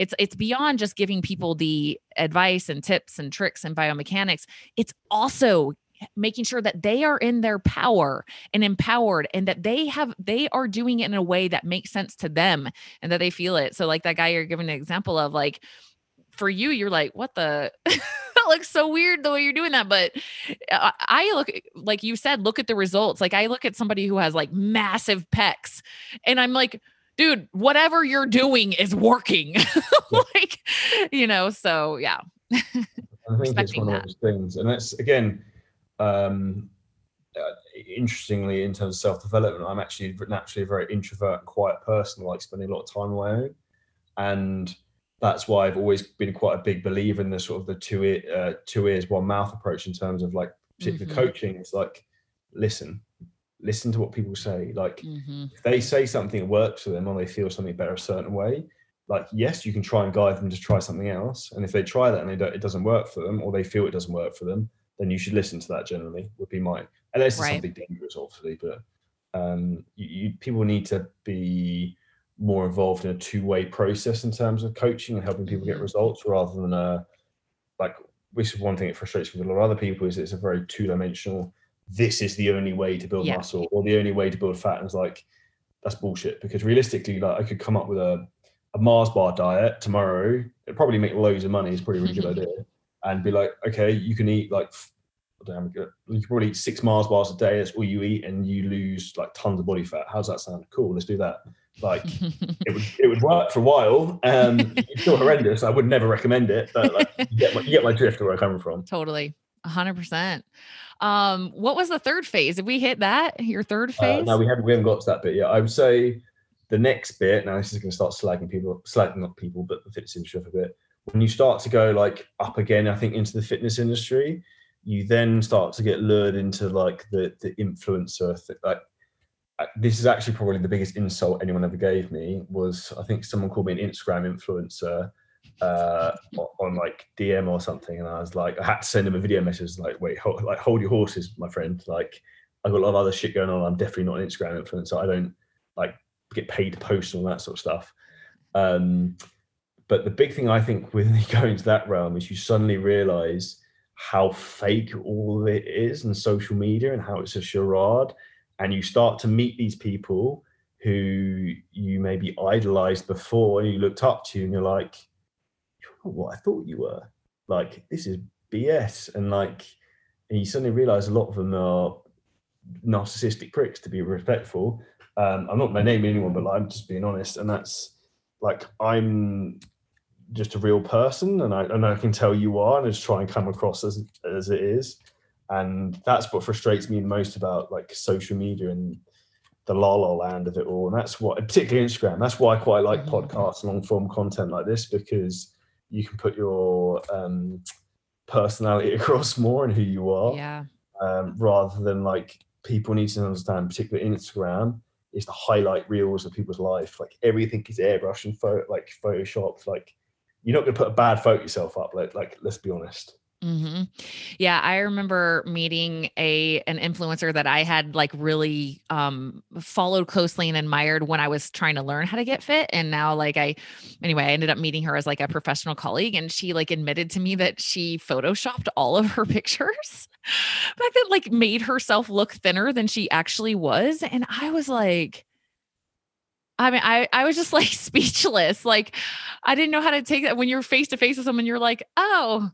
Speaker 1: it's it's beyond just giving people the advice and tips and tricks and biomechanics it's also making sure that they are in their power and empowered and that they have they are doing it in a way that makes sense to them and that they feel it so like that guy you're giving an example of like for you, you're like, what the? that looks so weird the way you're doing that. But I, look, like you said, look at the results. Like I look at somebody who has like massive pecs and I'm like, dude, whatever you're doing is working. like, you know, so yeah.
Speaker 2: I think it's one that. of those things. And that's again, um, uh, interestingly, in terms of self development, I'm actually naturally a very introvert and quiet person. I like spending a lot of time on my own. And that's why I've always been quite a big believer in the sort of the two ear, uh, two ears, one mouth approach in terms of like particular mm-hmm. coaching. It's like listen, listen to what people say. Like mm-hmm. if they say something that works for them or they feel something better a certain way, like yes, you can try and guide them to try something else. And if they try that and they don't, it doesn't work for them or they feel it doesn't work for them, then you should listen to that. Generally, would be my unless it's right. something dangerous, obviously. But um, you, you people need to be more involved in a two-way process in terms of coaching and helping people get mm-hmm. results rather than a like which is one thing that frustrates me with a lot of other people is it's a very two-dimensional this is the only way to build yeah. muscle or the only way to build fat and it's like that's bullshit because realistically like i could come up with a, a mars bar diet tomorrow it'd probably make loads of money it's probably a really good idea and be like okay you can eat like damn good. You can probably eat six Mars bars a day. That's all you eat, and you lose like tons of body fat. How's that sound? Cool. Let's do that. Like it would it would work for a while. Um, it's still horrendous. I would never recommend it, but like, you, get my, you get my drift to where I'm coming from.
Speaker 1: Totally, hundred percent. Um, what was the third phase? Did we hit that? Your third uh, phase?
Speaker 2: Uh, no, we haven't. We haven't got to that bit yet. I would say the next bit. Now this is going to start slagging people, slagging not people, but the fitness industry a bit. When you start to go like up again, I think into the fitness industry, you then start to get lured into like the the influencer like this is actually probably the biggest insult anyone ever gave me was I think someone called me an Instagram influencer uh, on like DM or something, and I was like, I had to send him a video message like, wait, hold, like hold your horses, my friend. Like I've got a lot of other shit going on. I'm definitely not an Instagram influencer. I don't like get paid to post and all that sort of stuff. Um, but the big thing I think with going to that realm is you suddenly realize how fake all of it is and social media and how it's a charade and you start to meet these people who you maybe idolized before and you looked up to and you're like you're what i thought you were like this is bs and like and you suddenly realize a lot of them are narcissistic pricks to be respectful. Um, i'm not naming anyone but like, i'm just being honest. And that's like i'm just a real person and I, and I can tell you are and I just try and come across as as it is. And that's what frustrates me most about like social media and the la la land of it all. And that's what particularly instagram that's why i quite like mm-hmm. podcasts long form content like this because you can put your um, personality across more and who you are
Speaker 1: yeah.
Speaker 2: um, rather than like people need to understand particularly instagram is the highlight reels of people's life. Like everything is airbrushed and photo like photoshopped like you're not going to put a bad photo yourself up like like let's be honest
Speaker 1: Mm-hmm. Yeah, I remember meeting a an influencer that I had like really um followed closely and admired when I was trying to learn how to get fit and now like I anyway, I ended up meeting her as like a professional colleague and she like admitted to me that she photoshopped all of her pictures. Back that like made herself look thinner than she actually was and I was like I mean, I, I was just like speechless. Like, I didn't know how to take that when you're face to face with someone, you're like, oh,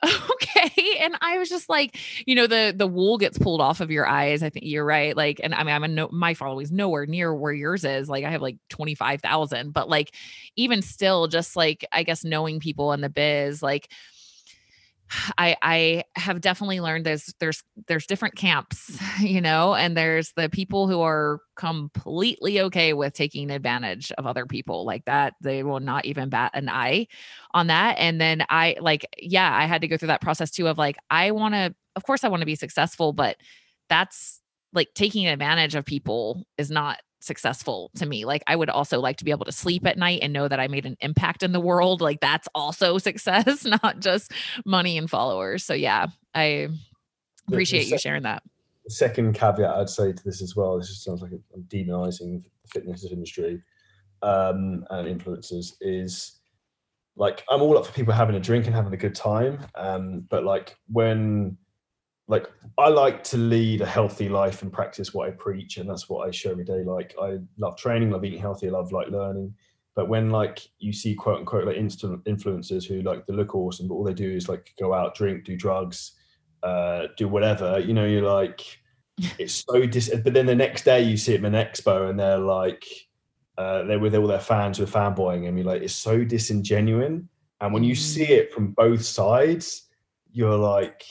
Speaker 1: okay and i was just like you know the the wool gets pulled off of your eyes i think you're right like and i mean i'm a no my following is nowhere near where yours is like i have like 25,000 but like even still just like i guess knowing people in the biz like I I have definitely learned there's there's there's different camps, you know, and there's the people who are completely okay with taking advantage of other people like that. They will not even bat an eye on that. And then I like, yeah, I had to go through that process too of like, I want to, of course, I want to be successful, but that's like taking advantage of people is not successful to me. Like I would also like to be able to sleep at night and know that I made an impact in the world. Like that's also success, not just money and followers. So yeah, I appreciate you sharing that.
Speaker 2: The second caveat I'd say to this as well, this just sounds like I'm demonizing the fitness industry um, and influencers is like I'm all up for people having a drink and having a good time. Um, but like when like I like to lead a healthy life and practice what I preach, and that's what I show every day. Like I love training, love eating healthy, I love like learning. But when like you see quote unquote like instant influencers who like they look awesome, but all they do is like go out, drink, do drugs, uh, do whatever, you know, you're like, it's so dis. But then the next day you see them in expo and they're like, uh, they're with all their fans who are fanboying him. You're like, it's so disingenuine. And when you mm. see it from both sides, you're like,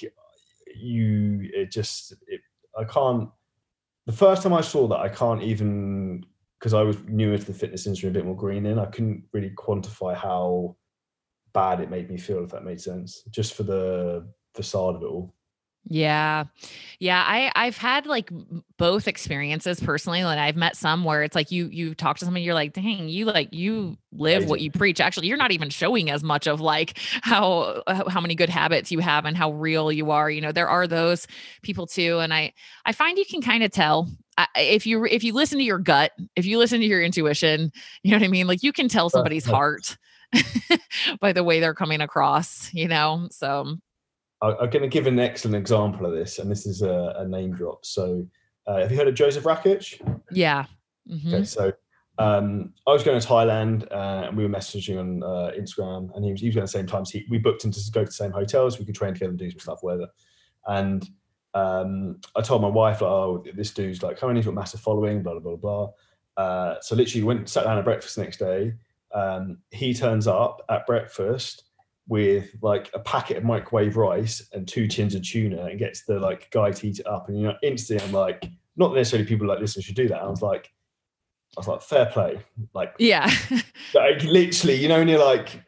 Speaker 2: you it just it, I can't. The first time I saw that, I can't even because I was newer to the fitness industry, a bit more green in. I couldn't really quantify how bad it made me feel, if that made sense. Just for the facade of it all.
Speaker 1: Yeah. Yeah, I I've had like both experiences personally. Like I've met some where it's like you you talk to somebody you're like, "Dang, you like you live what you preach." Actually, you're not even showing as much of like how uh, how many good habits you have and how real you are. You know, there are those people too and I I find you can kind of tell if you if you listen to your gut, if you listen to your intuition, you know what I mean? Like you can tell somebody's heart by the way they're coming across, you know? So
Speaker 2: I'm going to give an excellent example of this, and this is a, a name drop. So, uh, have you heard of Joseph Rakic?
Speaker 1: Yeah.
Speaker 2: Mm-hmm. Okay, so um, I was going to Thailand, uh, and we were messaging on uh, Instagram, and he was, he was going the same times. He, we booked him to go to the same hotels. We could train together and do some stuff with. And um, I told my wife, like, "Oh, this dude's like coming. He's got massive following. Blah blah blah blah." Uh, so literally went sat down at breakfast the next day. Um, he turns up at breakfast with like a packet of microwave rice and two tins of tuna and gets the like guy to eat it up. And you know, instantly I'm like, not necessarily people like this should do that. I was like, I was like, fair play. Like,
Speaker 1: yeah.
Speaker 2: like literally, you know, and you're like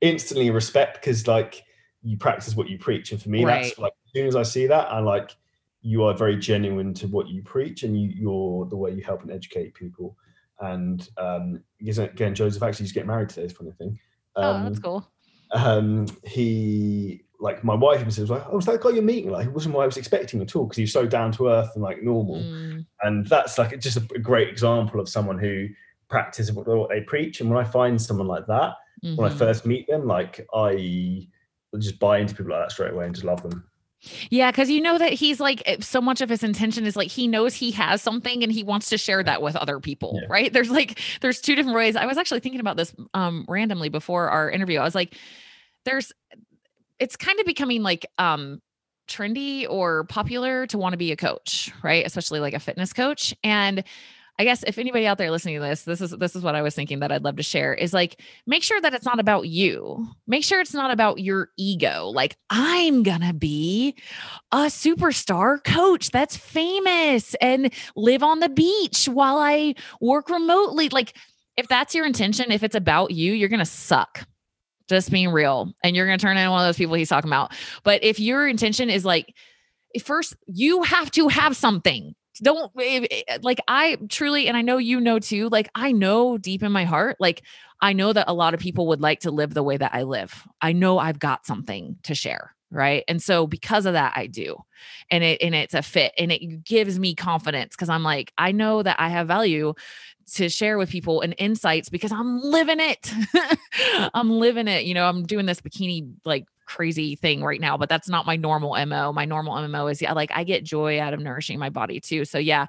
Speaker 2: instantly respect because like you practice what you preach. And for me, right. that's like as soon as I see that, I'm like, you are very genuine to what you preach and you, you're the way you help and educate people. And um, again, Joseph actually is getting married today. Is funny thing.
Speaker 1: Um, oh, that's cool
Speaker 2: um, he like my wife says like, "Oh, was that guy you're meeting?" Like, it wasn't what I was expecting at all because he's so down to earth and like normal. Mm. And that's like just a, great example of someone who practices what, what they preach. And when I find someone like that, mm-hmm. when I mm-hmm. first meet them, like I just buy into people like that straight away and just love them.
Speaker 1: Yeah, because you know that he's like so much of his intention is like he knows he has something and he wants to share that with other people, yeah. right? There's like there's two different ways. I was actually thinking about this um randomly before our interview. I was like, there's it's kind of becoming like um trendy or popular to want to be a coach, right? Especially like a fitness coach. And I guess if anybody out there listening to this, this is this is what I was thinking that I'd love to share is like make sure that it's not about you. Make sure it's not about your ego. Like I'm going to be a superstar coach that's famous and live on the beach while I work remotely. Like if that's your intention, if it's about you, you're going to suck. Just being real. And you're going to turn into one of those people he's talking about. But if your intention is like first you have to have something don't eh, eh, like I truly, and I know you know too, like I know deep in my heart, like I know that a lot of people would like to live the way that I live. I know I've got something to share. Right. And so because of that, I do. And it and it's a fit and it gives me confidence because I'm like, I know that I have value to share with people and insights because I'm living it. I'm living it. You know, I'm doing this bikini like crazy thing right now, but that's not my normal MO. My normal MO is yeah, like I get joy out of nourishing my body too. So yeah.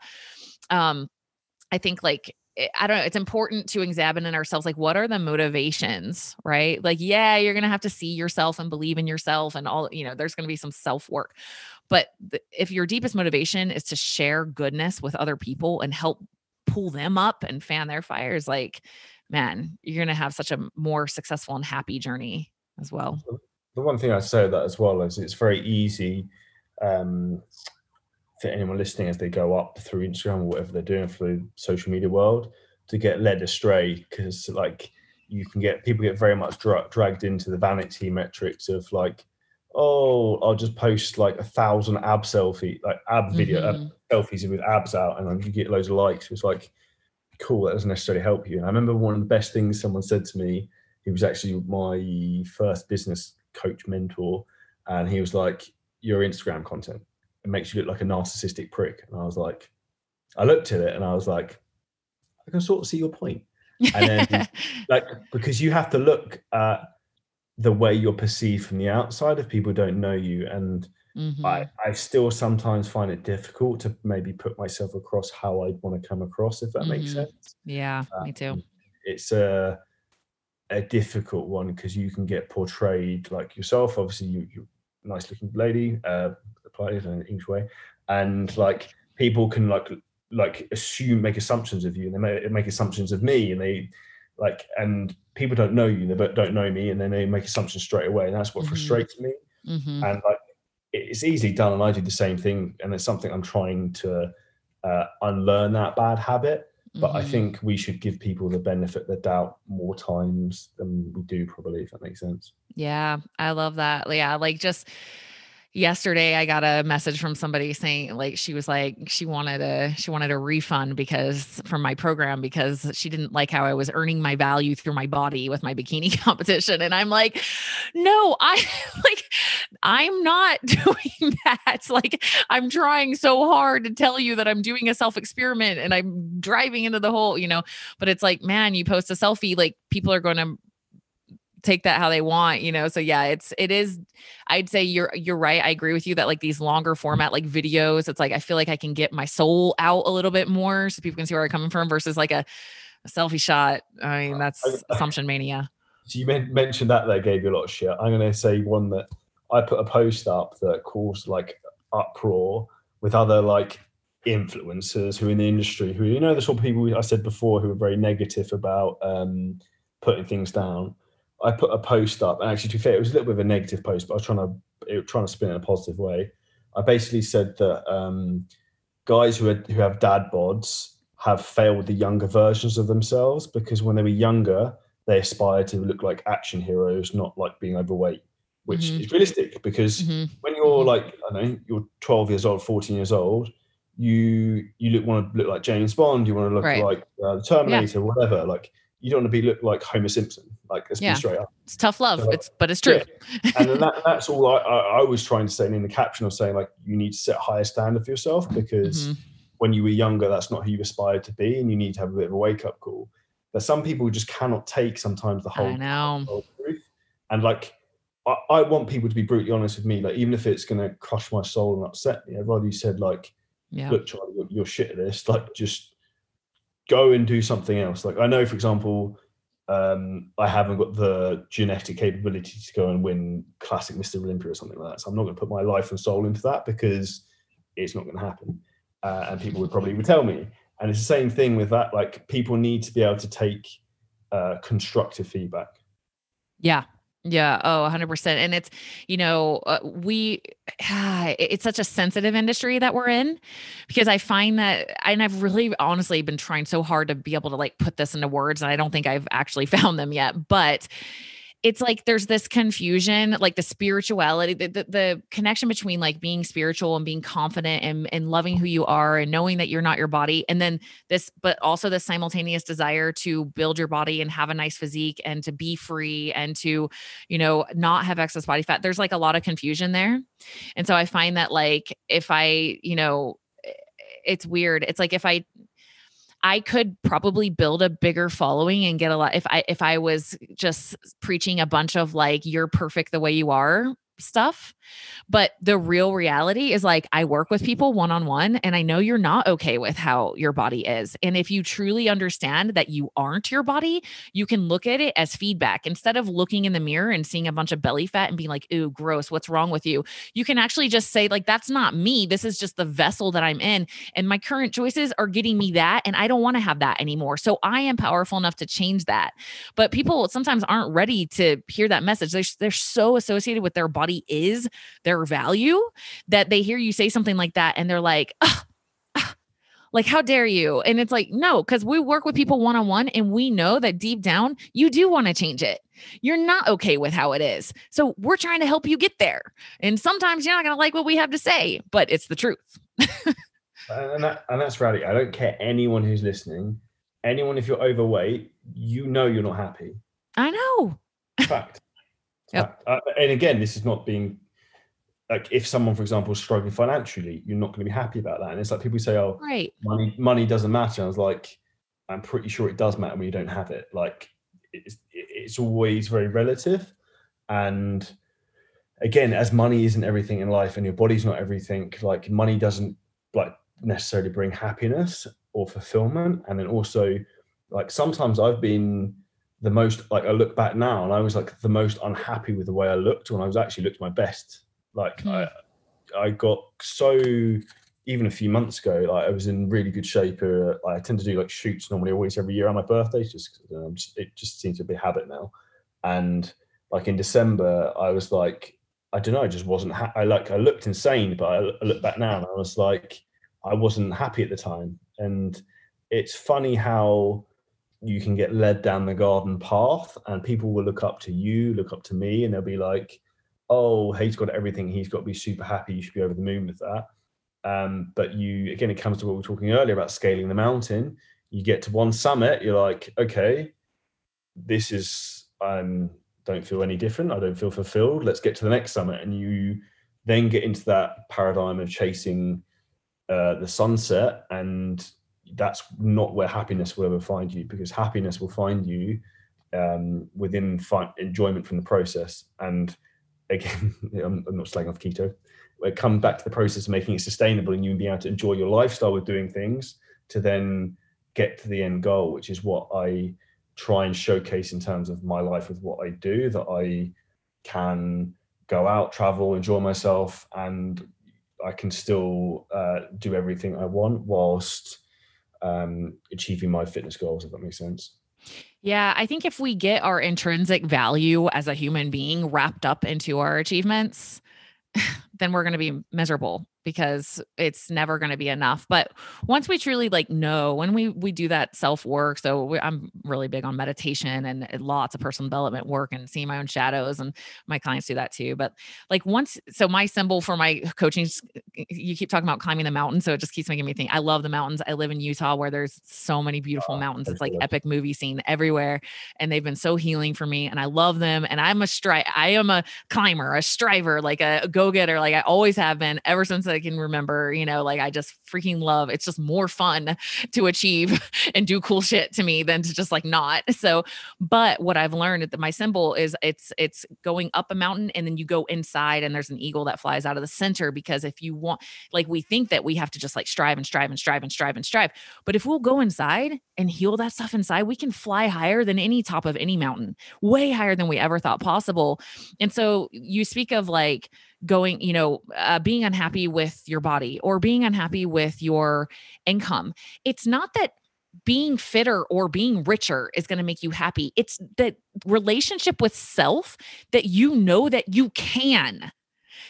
Speaker 1: Um I think like eh, I don't know, it's important to examine in ourselves like what are the motivations, right? Like yeah, you're going to have to see yourself and believe in yourself and all, you know, there's going to be some self-work. But th- if your deepest motivation is to share goodness with other people and help pull them up and fan their fires like man, you're going to have such a more successful and happy journey as well
Speaker 2: the one thing I'd say that as well is it's very easy um, for anyone listening as they go up through Instagram or whatever they're doing through the social media world to get led astray because like you can get people get very much dra- dragged into the vanity metrics of like oh I'll just post like a thousand ab selfie like ab video mm-hmm. ab selfies with abs out and then you get loads of likes it's like cool, that doesn't necessarily help you. And I remember one of the best things someone said to me, he was actually my first business coach mentor, and he was like, Your Instagram content, it makes you look like a narcissistic prick. And I was like, I looked at it and I was like, I can sort of see your point. And then, like, because you have to look at the way you're perceived from the outside if people don't know you. And mm-hmm. I, I still sometimes find it difficult to maybe put myself across how I'd want to come across, if that mm-hmm. makes sense.
Speaker 1: Yeah, um, me too.
Speaker 2: It's a, a difficult one because you can get portrayed like yourself. Obviously, you, you're a nice looking lady, uh, applied in an English way. And like people can like like assume make assumptions of you and they make, make assumptions of me and they like and people don't know you they but don't know me and then they make assumptions straight away and that's what mm-hmm. frustrates me mm-hmm. and like it's easily done and i do the same thing and it's something i'm trying to uh, unlearn that bad habit but mm-hmm. i think we should give people the benefit of the doubt more times than we do probably if that makes sense
Speaker 1: yeah i love that yeah like just yesterday I got a message from somebody saying like she was like she wanted a she wanted a refund because from my program because she didn't like how I was earning my value through my body with my bikini competition. And I'm like no I like I'm not doing that. Like I'm trying so hard to tell you that I'm doing a self experiment and I'm driving into the hole you know? But it's like man you post a selfie like people are going to take that how they want you know so yeah it's it is i'd say you're you're right i agree with you that like these longer format like videos it's like i feel like i can get my soul out a little bit more so people can see where i'm coming from versus like a, a selfie shot i mean that's assumption mania.
Speaker 2: So you mentioned that they gave you a lot of shit. I'm going to say one that i put a post up that caused like uproar with other like influencers who in the industry who you know the sort of people i said before who are very negative about um putting things down I put a post up, and actually, to be fair, it was a little bit of a negative post, but I was trying to trying to spin it in a positive way. I basically said that um, guys who are, who have dad bods have failed the younger versions of themselves because when they were younger, they aspired to look like action heroes, not like being overweight, which mm-hmm. is realistic because mm-hmm. when you're like I don't know, you're 12 years old, 14 years old, you you look want to look like James Bond, you want to look right. like uh, the Terminator, yeah. whatever. Like you don't want to be look like Homer Simpson. Like let's yeah. be straight up.
Speaker 1: It's tough love. So, it's but it's true.
Speaker 2: Yeah. and that, that's all I, I, I, was trying to say And in the caption of saying like you need to set a higher standard for yourself because mm-hmm. when you were younger, that's not who you aspired to be, and you need to have a bit of a wake up call. But some people just cannot take sometimes the whole, I
Speaker 1: know.
Speaker 2: whole truth. And like I, I, want people to be brutally honest with me. Like even if it's gonna crush my soul and upset me, I'd rather you said like, yeah. look, Charlie, you're, you're shit at this. Like just go and do something else. Like I know, for example, um, I haven't got the genetic capability to go and win classic Mr. Olympia or something like that. So I'm not going to put my life and soul into that because it's not going to happen. Uh, and people would probably would tell me. And it's the same thing with that. Like people need to be able to take uh, constructive feedback.
Speaker 1: Yeah, yeah. Oh, 100%. And it's, you know, uh, we, uh, it's such a sensitive industry that we're in because I find that, and I've really honestly been trying so hard to be able to like put this into words, and I don't think I've actually found them yet. But it's like there's this confusion like the spirituality the, the, the, connection between like being spiritual and being confident and, and loving who you are and knowing that you're not your body and then this but also the simultaneous desire to build your body and have a nice physique and to be free and to you know not have excess body fat. There's like a lot of confusion there. And so i find that like if i you know it's weird. It's like if i I could probably build a bigger following and get a lot if I if I was just preaching a bunch of like you're perfect the way you are stuff. But the real reality is like I work with people one on one, and I know you're not okay with how your body is. And if you truly understand that you aren't your body, you can look at it as feedback instead of looking in the mirror and seeing a bunch of belly fat and being like, ooh, gross, what's wrong with you? You can actually just say, like, that's not me. This is just the vessel that I'm in. And my current choices are getting me that. And I don't want to have that anymore. So I am powerful enough to change that. But people sometimes aren't ready to hear that message. They're, they're so associated with their body is their value that they hear you say something like that and they're like, like how dare you? And it's like no because we work with people one-on-one and we know that deep down you do want to change it. You're not okay with how it is. So we're trying to help you get there. And sometimes you're not going to like what we have to say but it's the truth.
Speaker 2: And, that, and that's reality i don't care anyone who's listening. Anyone, if you're overweight, you know you're not happy.
Speaker 1: I know.
Speaker 2: Fact. Yep. Uh, and again, this is not being like if someone, for example, is struggling financially, you're not going to be happy about that. And it's like people say, "Oh,
Speaker 1: right,
Speaker 2: money money doesn't matter." I was like, I'm pretty sure it does matter when you don't have it. Like it's it's always very relative, and again, as money isn't everything in life, and your body's not everything. Like money doesn't like necessarily bring happiness or fulfillment, and then also like sometimes I've been the most like I look back now and I was like the most unhappy with the way I looked when I was actually looked my best. Like mm. I I got so even a few months ago, like I was in really good shape. Uh, I tend to do like shoots normally always every year on my birthday. Just, um, just it just seems to be a habit now. And like in December, I was like, I don't know, I just wasn't. Ha- I like I looked insane, but I, I look back now and I was like, I wasn't happy at the time. And it's funny how you can get led down the garden path and people will look up to you, look up to me, and they'll be like, oh, he's got everything. He's got to be super happy. You should be over the moon with that. Um, but you, again, it comes to what we were talking earlier about scaling the mountain. You get to one summit, you're like, okay, this is, I don't feel any different. I don't feel fulfilled. Let's get to the next summit. And you then get into that paradigm of chasing uh, the sunset and that's not where happiness will ever find you because happiness will find you um, within enjoyment from the process. And again, I'm, I'm not slagging off keto. It comes back to the process of making it sustainable and you being able to enjoy your lifestyle with doing things to then get to the end goal, which is what I try and showcase in terms of my life with what I do, that I can go out, travel, enjoy myself, and I can still uh, do everything I want whilst um, achieving my fitness goals, if that makes sense.
Speaker 1: Yeah, I think if we get our intrinsic value as a human being wrapped up into our achievements, then we're going to be miserable because it's never going to be enough but once we truly like know when we we do that self work so we, i'm really big on meditation and, lots of personal development work and seeing my own shadows and my clients do that too but like once so my symbol for my coaching you keep talking about climbing the mountain so it just keeps making me think i love the mountains i live in utah where there's so many beautiful oh, mountains it's like epic movie scene everywhere and they've been so healing for me and i love them and i'm a stri i am a climber a striver like a go-getter like i always have been ever since I can remember, you know, like I just freaking love it's just more fun to achieve and do cool shit to me than to just like not. So, but what I've learned that my symbol is it's it's going up a mountain and then you go inside and there's an eagle that flies out of the center because if you want like we think that we have to just like strive and strive and strive and strive and strive. But if we'll go inside and heal that stuff inside, we can fly higher than any top of any mountain, way higher than we ever thought possible. And so you speak of like going, you know, uh, being unhappy with your body or being unhappy with your income. It's not that being fitter or being richer is going to make you happy. It's that relationship with self that you know that you can,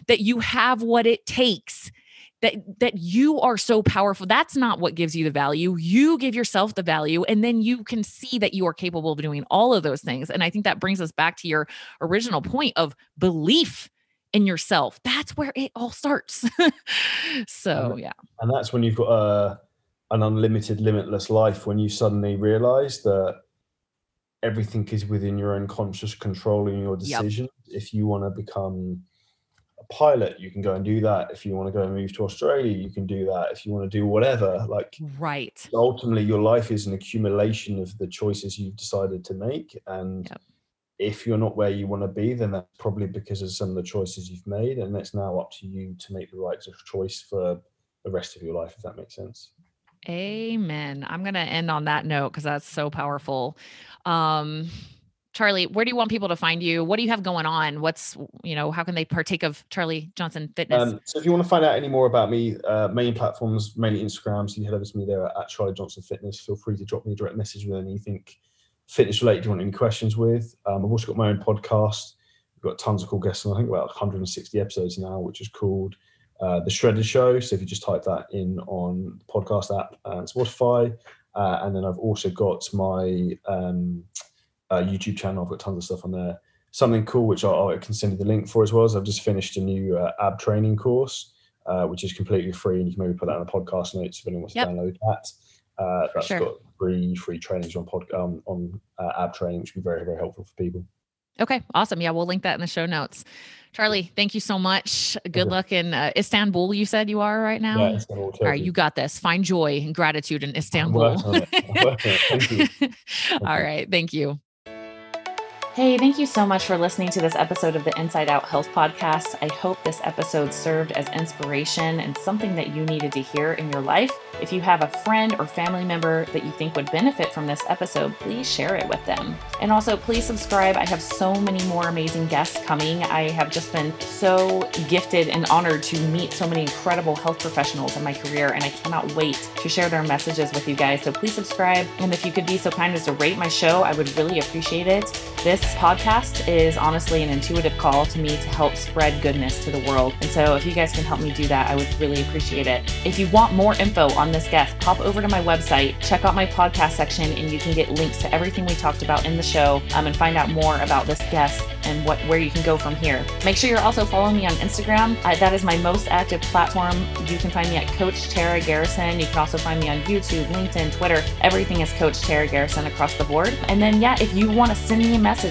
Speaker 1: that you have what it takes. That, that you are so powerful that's not what gives you the value you give yourself the value and then you can see that you are capable of doing all of those things and i think that brings us back to your original point of belief in yourself. That's where it all starts. so, yeah.
Speaker 2: And that's when you've got a an unlimited, limitless life when you suddenly realize that everything is within your own conscious control and your decision. Yep. If you want to become a pilot, you can go and do that. If you want to go and move to Australia, you can do that. If you want to do whatever, like
Speaker 1: right.
Speaker 2: Ultimately, your life is an accumulation of the choices you've decided to make, and yep if you're not where you want to be, then that's probably because of some of the choices you've made, and it's now up to you to make the right choice for the rest of your life, if that makes sense.
Speaker 1: Amen. I'm going to end on that note because that's so powerful. Um, Charlie, where do you want people to find you? What do you have going on? What's, you know, how can they partake of Charlie Johnson Fitness? Um,
Speaker 2: so if you want to find out any more about me, uh, main platforms, mainly Instagram, so you can head over to me there at Charlie Johnson Fitness. Feel free to drop me a direct message with anything fitness related you want any questions with. Um, I've also got my own podcast. We've got tons of cool guests, and I think about 160 episodes now, which is called uh, The Shredded Show. So if you just type that in on the podcast app and Spotify, uh, and then I've also got my um, uh, YouTube channel. I've got tons of stuff on there. Something cool, which I, I can send you the link for as well, is I've just finished a new uh, ab training course, uh, which is completely free, and you can maybe put that in the podcast notes if anyone wants yep. to download that. Uh, that's sure. got free free trainings on pod, um, on uh, ab training, which would be very very helpful for people.
Speaker 1: Okay, awesome. Yeah, we'll link that in the show notes. Charlie, thank you so much. Good luck in uh, Istanbul. You said you are right now.
Speaker 2: Yeah, Istanbul,
Speaker 1: All right, you got this. Find joy and gratitude in Istanbul.
Speaker 2: Thank you.
Speaker 1: All right, thank you. Hey, thank you so much for listening to this episode of the Inside Out Health Podcast. I hope this episode served as inspiration and something that you needed to hear in your life. If you have a friend or family member that you think would benefit from this episode, please share it with them. And also, please subscribe. I have so many more amazing guests coming. I have just been so gifted and honored to meet so many incredible health professionals in my career, and I cannot wait to share their messages with you guys. So please subscribe. And if you could be so kind as to rate my show, I would really appreciate it. This podcast is honestly an intuitive call to me to help spread goodness to the world. And so if you guys can help me do that, I would really appreciate it. If you want more info on this guest, pop over to my website, check out my podcast section, and you can get links to everything we talked about in the show um, and find out more about this guest and what where you can go from here. Make sure you're also following me on Instagram. That is my most active platform. You can find me at Coach Tara Garrison. You can also find me on YouTube, LinkedIn, Twitter. Everything is Coach Tara Garrison across the board. And then, yeah, if you want to send me a message,